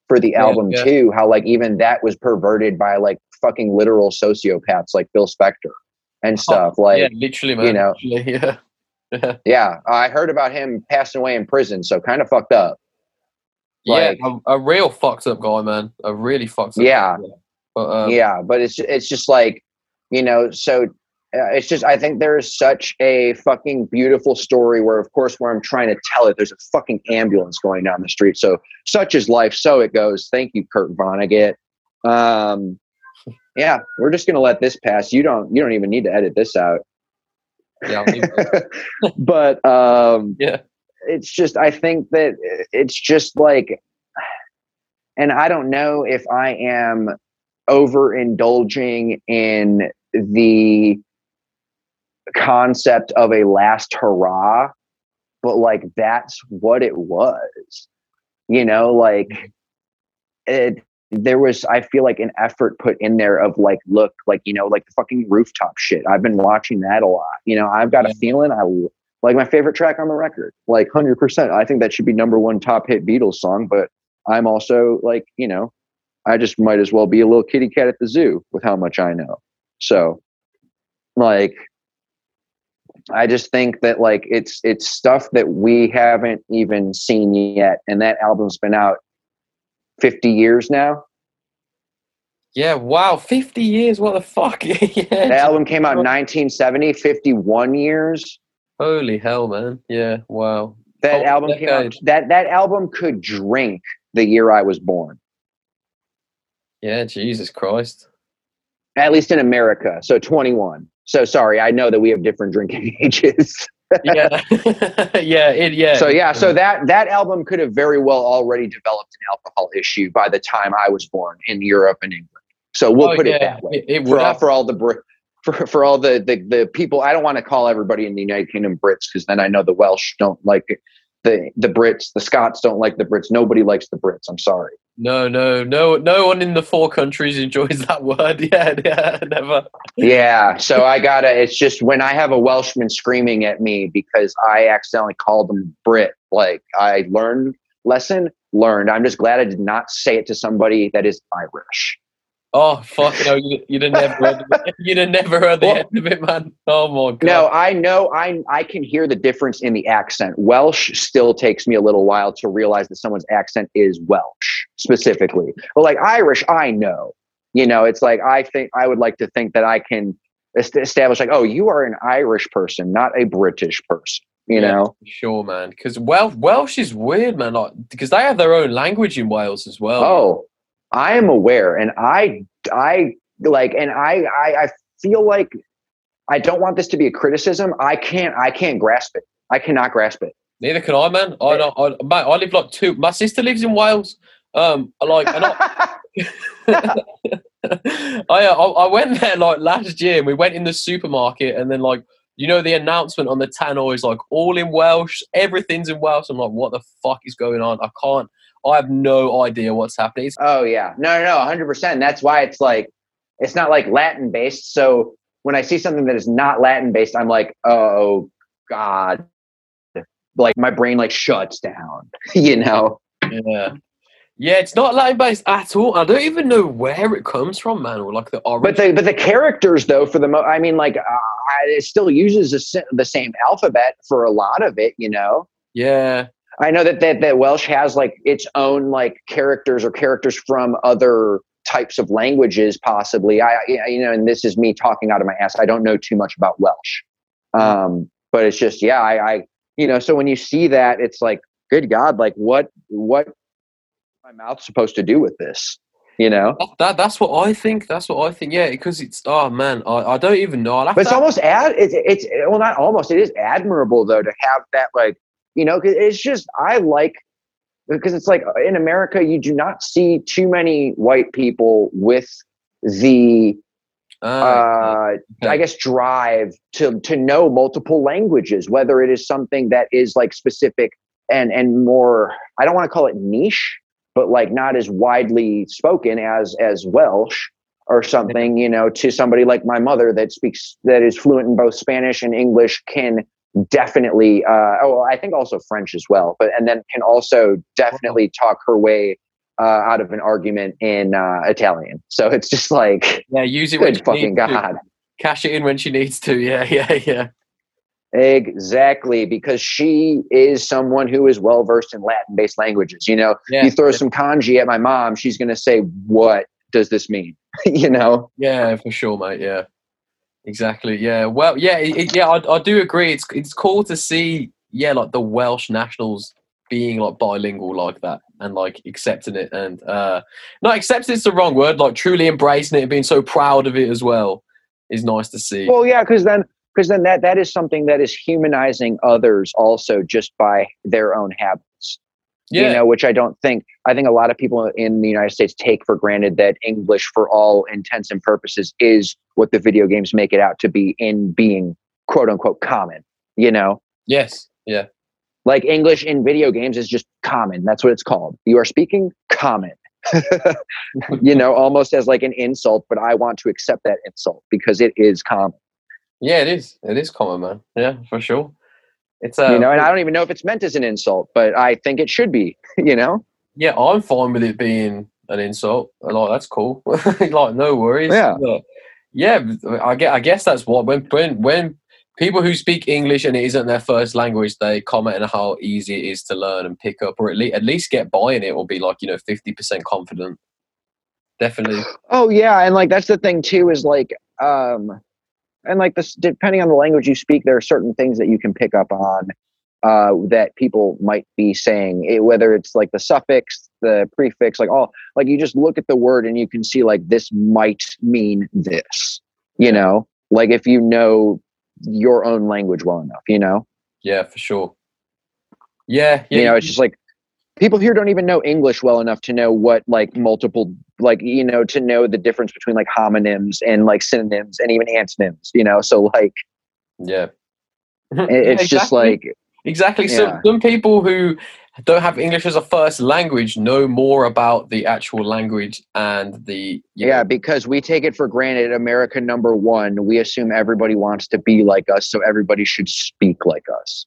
for the album yeah. too how like even that was perverted by like fucking literal sociopaths like Phil spector and stuff like yeah, literally, man. know. Literally, yeah. Yeah. yeah i heard about him passing away in prison so kind of fucked up Like- yeah, a, a real fucked up guy, man. A really fucked up Yeah. guy. Um, yeah but it's it's just like you know so uh, it's just i think there is such a fucking beautiful story where of course where i'm trying to tell it there's a fucking ambulance going down the street. So such is life. So it goes. Thank you kurt vonnegut. Um yeah we're just gonna let this pass. You don't you don't even need to edit this out. Yeah, I think so. but um, yeah. it's just I think that it's just like, and I don't know if I am overindulging in the concept of a last hurrah, but like that's what it was, you know, like it. There was, I feel like, an effort put in there of like, look, like you know, like the fucking rooftop shit. I've been watching that a lot. You know, I've got a feeling I like my favorite track on the record, like hundred percent. I think that should be number one top hit Beatles song. But I'm also like, you know, I just might as well be a little kitty cat at the zoo with how much I know. So, like, I just think that like it's it's stuff that we haven't even seen yet, and that album's been out fifty years now. Yeah, wow, 50 years, what the fuck? yeah. The album came out in 1970, 51 years. Holy hell, man. Yeah, wow. That album came out. That that album could drink the year I was born. Yeah, Jesus Christ. at least in America. So 21. So sorry, I know that we have different drinking ages. Yeah. yeah, it, yeah. so yeah, so that that album could have very well already developed an alcohol issue by the time I was born in Europe and England. So we'll Oh, put yeah, it that way. It, it For all, for all the Brit for, for all the, the the people, I don't want to call everybody in the United Kingdom Brits because then I know the Welsh don't like it. The the Brits, the Scots don't like the Brits. Nobody likes the Brits. I'm sorry. No, no, no, no one in the four countries enjoys that word. Yeah, yeah, never. Yeah, so I gotta. It's just when I have a Welshman screaming at me because I accidentally called them Brit. Like I learned lesson learned. I'm just glad I did not say it to somebody that is Irish. Oh fuck no! You, you'd have never heard. You'd have never heard the Well- end of it, man. Oh my god. No, I know. I I can hear the difference in the accent. Welsh still takes me a little while to realize that someone's accent is Welsh specifically. But like Irish, I know. You know, it's like I think I would like to think that I can establish like, oh, you are an Irish person, not a British person. You Yeah. know. Sure, man. Because Welsh, Welsh is weird, man. Like because they have their own language in Wales as well. Oh, I am aware, and I, I like, and I, I, I feel like I don't want this to be a criticism. I can't, I can't grasp it. I cannot grasp it. Neither can I, man. I don't. I, mate, I live like two. My sister lives in Wales. Um, like, and I, I, I I went there like last year. and We went in the supermarket, and then like you know the announcement on the tannoy is like all in Welsh. Everything's in Welsh. I'm like, what the fuck is going on? I can't. I have no idea what's happening. Oh yeah, no, no, no, hundred percent. That's why it's like, it's not like Latin based. So when I see something that is not Latin based, I'm like, oh god, like my brain like shuts down. you know. yeah, yeah. It's not Latin based at all. I don't even know where it comes from, man. Or like the origin. But the but the characters though, for the mo, I mean, like uh, it still uses sa- the same alphabet for a lot of it. You know. yeah, I know that, that that Welsh has like its own like characters or characters from other types of languages, possibly. I, you know, and this is me talking out of my ass. I don't know too much about Welsh, um, but it's just yeah, I, I you know. So when you see that, it's like, good God, like what what my mouth's supposed to do with this? You know, that, that that's what I think. That's what I think. Yeah, because it's oh man, I, I don't even know. But it's to- almost ad. It's it's well, not almost. It is admirable though to have that like you know. it's just I like because it's like in America you do not see too many white people with the Ah, uh, I guess drive to to know multiple languages, whether it is something that is like specific and and more. I don't want to call it niche, but like not as widely spoken as as Welsh or something. You know, to somebody like my mother that speaks that is fluent in both Spanish and English can definitely. Uh, oh, I think also French as well, but and then can also definitely talk her way. Uh, out of an argument in uh, Italian, so it's just like yeah, use it when good fucking needs to. god. Cash it in when she needs to. Yeah, yeah, yeah. Exactly, because she is someone who is well versed in Latin based languages. You know, Yeah, you throw some kanji at my mom, she's going to say, What does this mean? you know? yeah, for sure, mate. Yeah, exactly. Yeah, well, yeah, it, yeah. I, I do agree. It's it's cool to see. Yeah, like the Welsh nationals being like bilingual like that and like accepting it and uh not accepting it's the wrong word like truly embracing it and being so proud of it as well is nice to see Well, yeah, because then because then that that is something that is humanizing others also just by their own habits Yeah. you know which i don't think i think a lot of people in the united states take for granted that english for all intents and purposes is what the video games make it out to be in being quote unquote common you know yes. Yeah. like english in video games is just common that's what it's called you are speaking common you know almost as like an insult but i want to accept that insult because it is common Yeah, it is. It is common, man. Yeah, for sure. It's uh, you know and i don't even know if it's meant as an insult but i think it should be you know yeah, I'm fine with it being an insult. Like that's cool. like no worries. Yeah. But, yeah, I guess, I guess that's what when when when people who speak English and it isn't their first language, they comment on how easy it is to learn and pick up, or at least at least get by in it, or be like you know fifty percent confident. Definitely. Oh yeah, and like that's the thing too is like um and like this depending on the language you speak there are certain things that you can pick up on uh that people might be saying it, whether it's like the suffix, the prefix, like all like you just look at the word and you can see like this might mean this. You know? Like if you know your own language well enough, you know? Yeah, for sure. Yeah, yeah. you know, it's just like people here don't even know English well enough to know what like multiple like you know to know the difference between like homonyms and like synonyms and even antonyms. You know, so like yeah. it- it's just like Exactly. Some Yeah. some people who don't have English as a first language know more about the actual language and the you yeah, know, because we take it for granted. America number one. We assume everybody wants to be like us, so everybody should speak like us.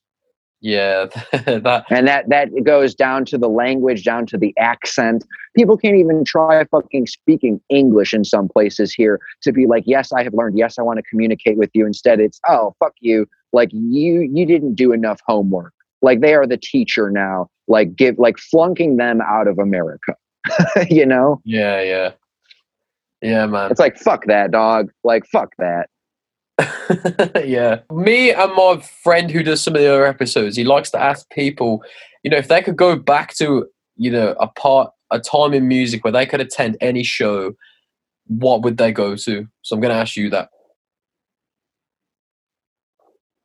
Yeah that and that that goes down to the language down to the accent. People can't even try fucking speaking english in some places here to be like yes i have learned. Yes i want to communicate with you. Instead it's oh fuck you. Like you you didn't do enough homework. Like they are the teacher now. Like give like flunking them out of america you know? Yeah yeah. Yeah man. It's like fuck that dog. Like fuck that yeah. Me and my friend who does some of the other episodes, he likes to ask people, you know, if they could go back to, you know, a part, a time in music where they could attend any show, what would they go to? So I'm going to ask you that.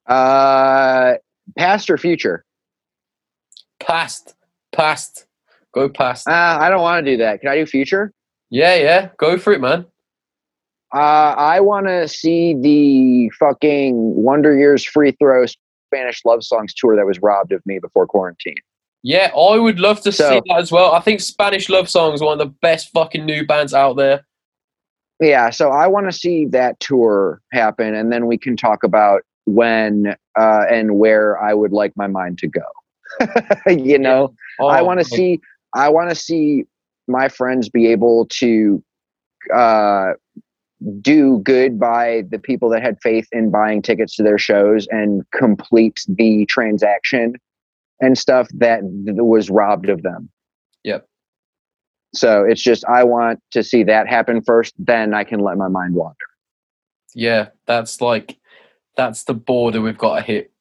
uh past or future Past, past, go past. uh, i don't want to do that can i do future Yeah, yeah, go for it, man. Uh, I want to see the fucking Wonder Years free throw Spanish love songs tour that was robbed of me before quarantine. Yeah, I would love to So- see that as well. I think Spanish Love Songs one of the best fucking new bands out there. Yeah, so I want to see that tour happen, and then we can talk about when uh, and where I would like my mind to go. you know, Oh, I want to see. I want to see my friends be able to uh, do good by the people that had faith in buying tickets to their shows and complete the transaction and stuff that was robbed of them. Yep. So it's just I want to see that happen first, then I can let my mind wander. Yeah, that's like that's the border we've got to hit.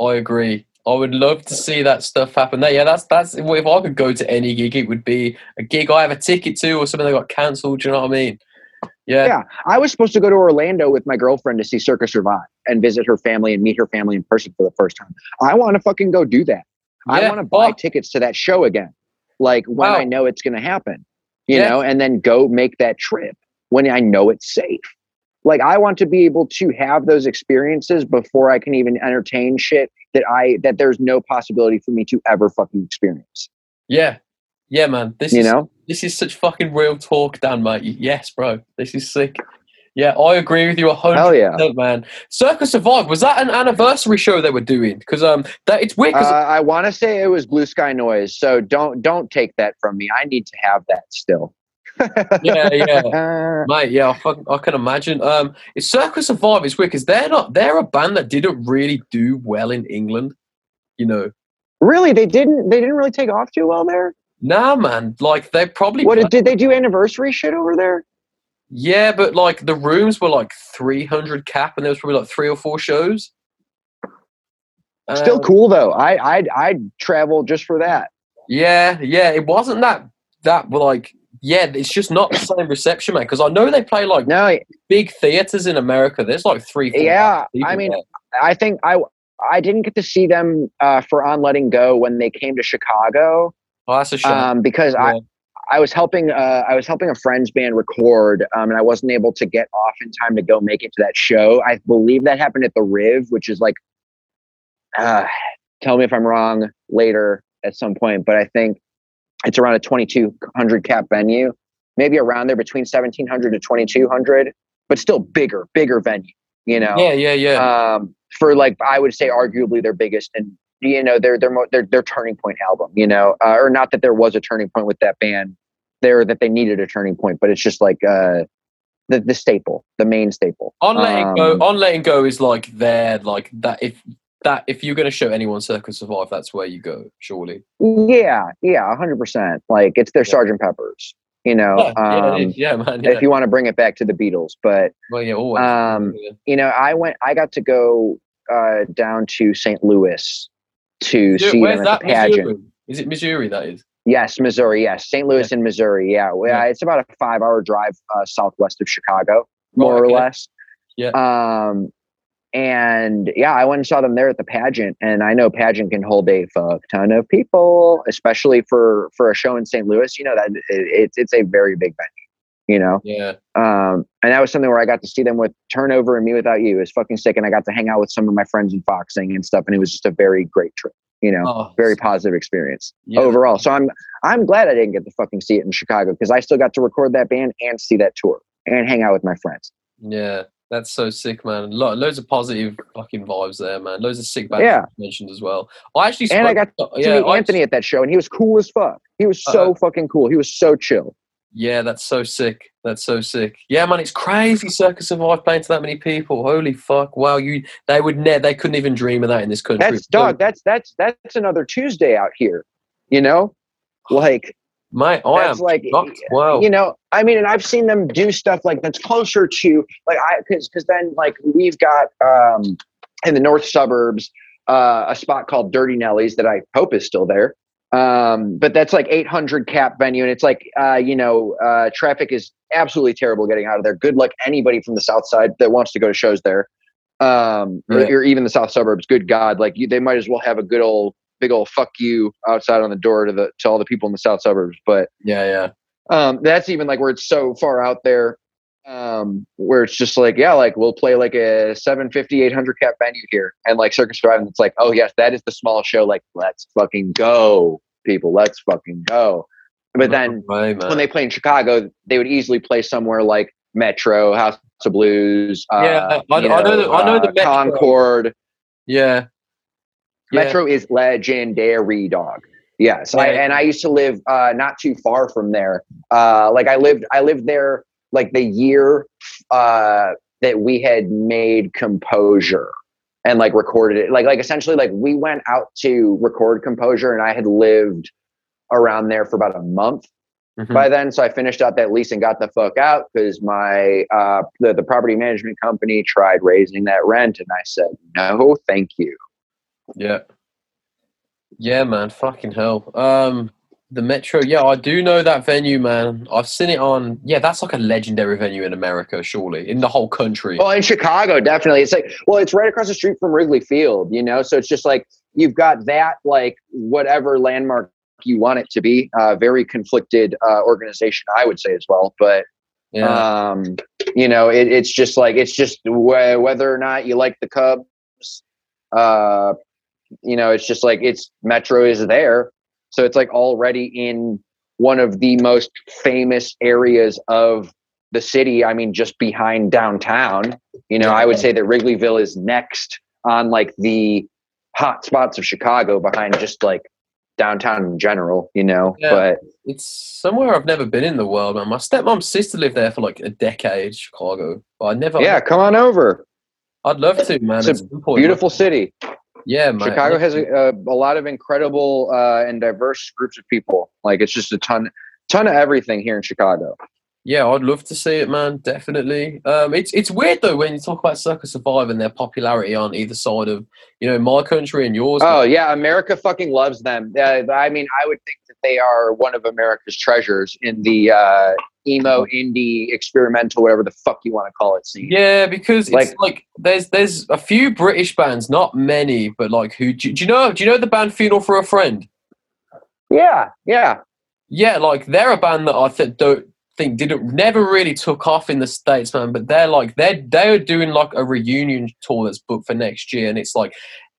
I agree. I would love to see that stuff happen. There, yeah, that's that's if I could go to any gig, it would be a gig I have a ticket to or something that got cancelled. Do you know what I mean? Yeah, Yeah, I was supposed to go to Orlando with my girlfriend to see Circa Survive and visit her family and meet her family in person for the first time. I want to fucking go do that. I want to buy Oh. tickets to that show again, like when Wow. I know it's going to happen, you Yeah. know, and then go make that trip when I know it's safe. Like I want to be able to have those experiences before I can even entertain shit that I that there's no possibility for me to ever fucking experience. yeah, yeah, man. This You is know? This is such fucking real talk, Dan, mate. Yes, bro. This is sick. Yeah, I agree with you a hundred Hell yeah. percent, man. Circa Survive was that an anniversary show they were doing? Because um, that it's weird. Uh, I want to say it was Blue Sky Noise, so don't don't take that from me. I need to have that still. yeah, yeah. Mate, yeah, I, fucking, I can imagine. Um, it's Circa Survive. is weird because they're not. They're a band that didn't really do well in England. You know, Really, they didn't. They didn't really take off too well there. Nah, man. Like they probably. What played- did they do? Anniversary shit over there? yeah, but like the rooms were like three hundred cap, and there was probably like three or four shows. Still Um, cool though. I I'd I'd travel just for that. Yeah, yeah. It wasn't that that like yeah, it's just not the same reception, man. Because I know they play like No, big theaters in America. There's like three. yeah. I mean, there. I think I I didn't get to see them uh, for on letting go when they came to Chicago oh, that's a shame. um, because I I was helping uh, I was helping a friend's band record um, and I wasn't able to get off in time to go make it to that show. I believe that happened at the Riv, which is like uh, tell me if I'm wrong later at some point, but I think it's around a 2200 cap venue, maybe around there between 1700 to 2200, but still bigger, bigger venue, you know yeah, yeah, yeah. um, for like I would say arguably their biggest and you know their their mo- their their turning point album. You know, uh, or not that there was a turning point with that band there that they needed a turning point, but it's just like uh, the the staple, the main staple. on letting go, um, on letting go is like there, like that. If that, if you're going to show anyone Circa Survive, that's where you go. Surely. Yeah, yeah, hundred percent. Like it's their Yeah. Sergeant Peppers. You know, Yeah, yeah, um, is. yeah, man. Yeah. if you want to bring it back to the Beatles, but well, yeah, always. um, Yeah. you know, I went, I got to go uh, down to St. Louis to see them at that? the pageant. Missouri? Is it Missouri? That is. Yes, Missouri. Yes, St. Louis in Missouri. Yeah, Well, Yeah. it's about a five-hour drive uh, southwest of Chicago, more Right, or less. Yeah. Um, and yeah, I went and saw them there at the pageant, and I know pageant can hold a fuck ton of people, especially for for a show in St. Louis. You know that it, it's it's a very big venue. You know, Yeah. um, and that was something where I got to see them with Turnover and mewithoutYou. It was fucking sick, and I got to hang out with some of my friends in Foxing and stuff, and it was just a very great trip. You know, Oh, very positive experience yeah. overall. So I'm I'm glad I didn't get to fucking see it in Chicago because I still got to record that band and see that tour and hang out with my friends. Yeah, that's so sick, man. Lo- loads of positive fucking vibes there, man. Loads of sick bands Yeah. mentioned as well. I actually And I got To yeah, meet I- Anthony at that show, and he was cool as fuck. He was so Uh-uh. fucking cool. He was so chill. Yeah, that's so sick. That's so sick. Yeah, man, it's crazy. Circa Survive playing to that many people. Holy fuck! Wow, you they would ne- they couldn't even dream of that in this country. That's dog. That's that's that's another Tuesday out here. You know, like my I am that's like shocked. Wow. you know i mean and i've seen them do stuff like that's closer to like i because because then like we've got um in the north suburbs uh a spot called dirty nellies that i hope is still there um but that's like 800 cap venue and it's like uh you know uh traffic is absolutely terrible getting out of there. Good luck anybody from the south side that wants to go to shows there. Um or- or, even the south suburbs good god like you, they might as well have a good old big old fuck you outside on the door to the to all the people in the south suburbs but yeah, yeah. um that's even like where it's so far out there um where it's just like yeah like we'll play like a 750 800 cap venue here and like circa survive and it's like oh yes that is the small show like let's fucking go people let's fucking go but then man. when they play in chicago they would easily play somewhere like metro house of blues uh, Yeah, I- you I know the- I know the uh, concord yeah. Yeah. Metro is legendary, dog. Yes, I, and I used to live uh, not too far from there. Uh, like I lived, I lived there like the year uh, that we had made Composure and like recorded it. Like, like essentially, like we went out to record Composure, and I had lived around there for about a month Mhm. by then. So I finished out that lease and got the fuck out because my uh, the, the property management company tried raising that rent, and I said no, thank you. Yeah. Yeah, man. Fucking hell. Um, the Metro. Yeah, I do know that venue, man. I've seen it on. Yeah, that's like a legendary venue in America, surely in the whole country. Well, in Chicago, definitely. It's like, well, it's right across the street from Wrigley Field, you know? So it's just like you've got that, like, whatever landmark you want it to be. Uh, very conflicted uh, organization, I would say as well. But, yeah. um, you know, it, it's just like, it's just wh- whether or not you like the Cubs, uh, you know, it's just like it's Metro is there. So it's like already in one of the most famous areas of the city. I mean, just behind downtown. You know, I would say that Wrigleyville is next on like the hot spots of Chicago behind just like downtown in general, you know. Yeah. But It's somewhere I've never been in the world, man. My stepmom's sister lived there for like a decade, Chicago. But I never. yeah, come on over. I'd love to, man. It's a some point. Beautiful city. Yeah, man. Chicago has a, a, a lot of incredible uh, and diverse groups of people. Like it's just a ton, ton of everything here in Chicago. Yeah, I'd love to see it, man. Definitely. Um, it's it's weird though when you talk about Circa Survive and their popularity on either side of you know my country and yours. Oh yeah, America fucking loves them. Uh, I mean, I would think that they are one of America's treasures in the uh, emo, indie, experimental, whatever the fuck you want to call it scene. Yeah, because Like- it's like there's there's a few British bands, not many, but like who do, do you know? Do you know the band Funeral for a Friend? Yeah, yeah. Yeah, like they're a band that I th- don't think didn't never really took off in the states, man. But they're like they're they're doing like a reunion tour that's booked for next year, and it's like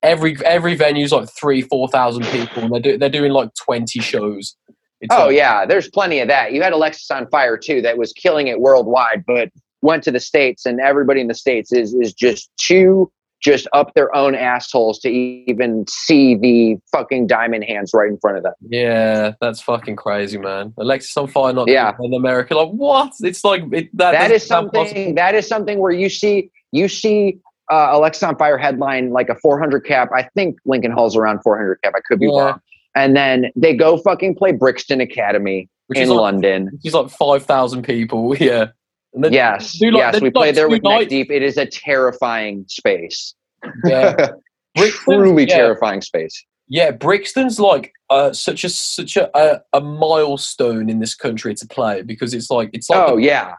every every venue's like three four thousand people, and they're do, they're doing like twenty shows. It's Oh like- yeah, there's plenty of that. You had Alexisonfire too, that was killing it worldwide, but went to the states, and everybody in the states is is just too just up their own assholes to even see the fucking diamond hands right in front of them. Yeah, that's fucking crazy, man. Alexisonfire, not Yeah. in America. Like what? It's like it, that. that is possible. something. That is something where you see you see uh, Alexisonfire headline like a 400 cap. I think Lincoln Hall's around 400 cap. I could be Yeah. wrong. And then they go fucking play Brixton Academy Which in is like, London. which is like five thousand people. Yeah. Then Yes, like- yes, we like played there with Neck. Deep. It is a terrifying space. Yeah. Truly yeah, terrifying space. Yeah, Brixton's like uh, such a such a, a a milestone in this country to play because it's like it's like Oh the- yeah,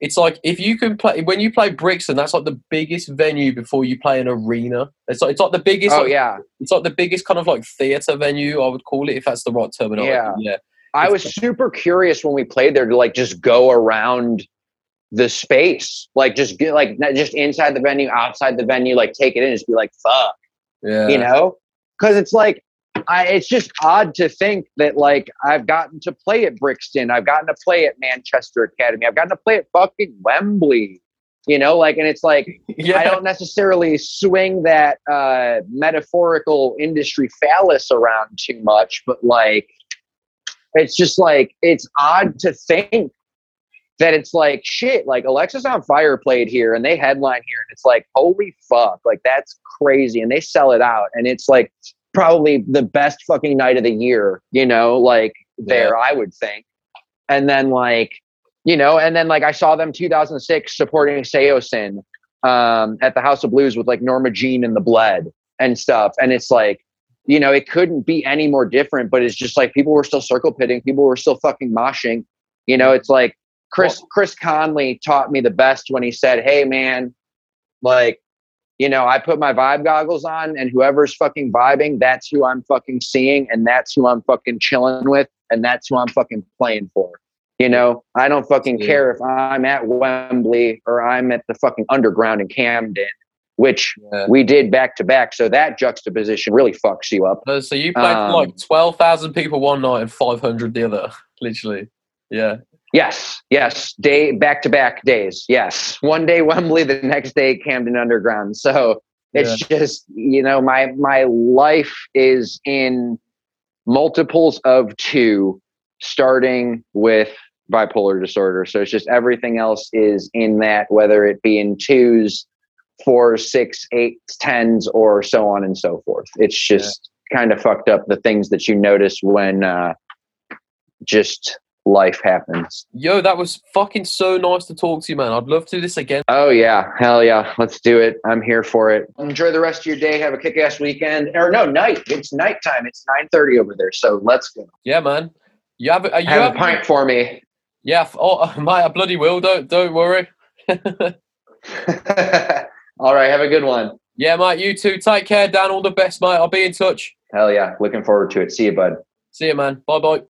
it's like if you can play when you play Brixton, that's like the biggest venue before you play an arena. It's like it's like the biggest. oh like, yeah. It's like the biggest kind of like theater venue, I would call it, if that's the right terminology. Yeah. yeah. I was super curious when we played there to like just go around the space, like just get like just inside the venue, outside the venue, like take it in, just be like fuck, Yeah. you know? Because it's like I, it's just odd to think that like I've gotten to play at Brixton, I've gotten to play at Manchester Academy, I've gotten to play at fucking Wembley, you know, like, and it's like yeah. I don't necessarily swing that uh, metaphorical industry phallus around too much, but like, it's just like, it's odd to think that it's like, shit, like Alexisonfire played here and they headline here, and it's like, holy fuck, like that's crazy. And they sell it out, and it's like probably the best fucking night of the year, you know, like there, I would think. And then, like, you know, and then like I saw them 2006 supporting Saosin um, at the House of Blues with like Norma Jean and the Bled and stuff. And it's like, you know, it couldn't be any more different, but it's just like people were still circle pitting, people were still fucking moshing. You know, it's like Chris Chris Conley taught me the best when he said, Hey man, like, you know, I put my vibe goggles on and whoever's fucking vibing, that's who I'm fucking seeing and that's who I'm fucking chilling with and that's who I'm fucking playing for. You know, I don't fucking Yeah. care if I'm at Wembley or I'm at the fucking underground in Camden, which Yeah. we did back to back. So that juxtaposition really fucks you up. So you played Um, for like twelve thousand people one night and five hundred the other, literally. Yeah. Yes, yes, day back to back days. Yes, one day Wembley, the next day Camden Underground. So it's just you know my my life is in multiples of two, starting with bipolar disorder. So it's just everything else is in that, whether it be in twos, fours, six, eights, tens, or so on and so forth. It's just kind of fucked up the things that you notice when uh, just life happens. Yo, that was fucking so nice to talk to you, man. I'd love to do this again. Oh yeah, hell yeah, let's do it. I'm here for it. Enjoy the rest of your day. Have a kick-ass weekend. Or no, night. It's nighttime. It's 9:30 over there. So let's go. Yeah, man. You have, a- uh, you Have have a pint for me. Yeah. f- Oh, mate, I bloody will. Don't don't worry. All right, have a good one. Yeah, mate. You too. Take care, Dan. All the best, mate. I'll be in touch. Hell yeah, looking forward to it. See you, bud. See you, man. Bye bye.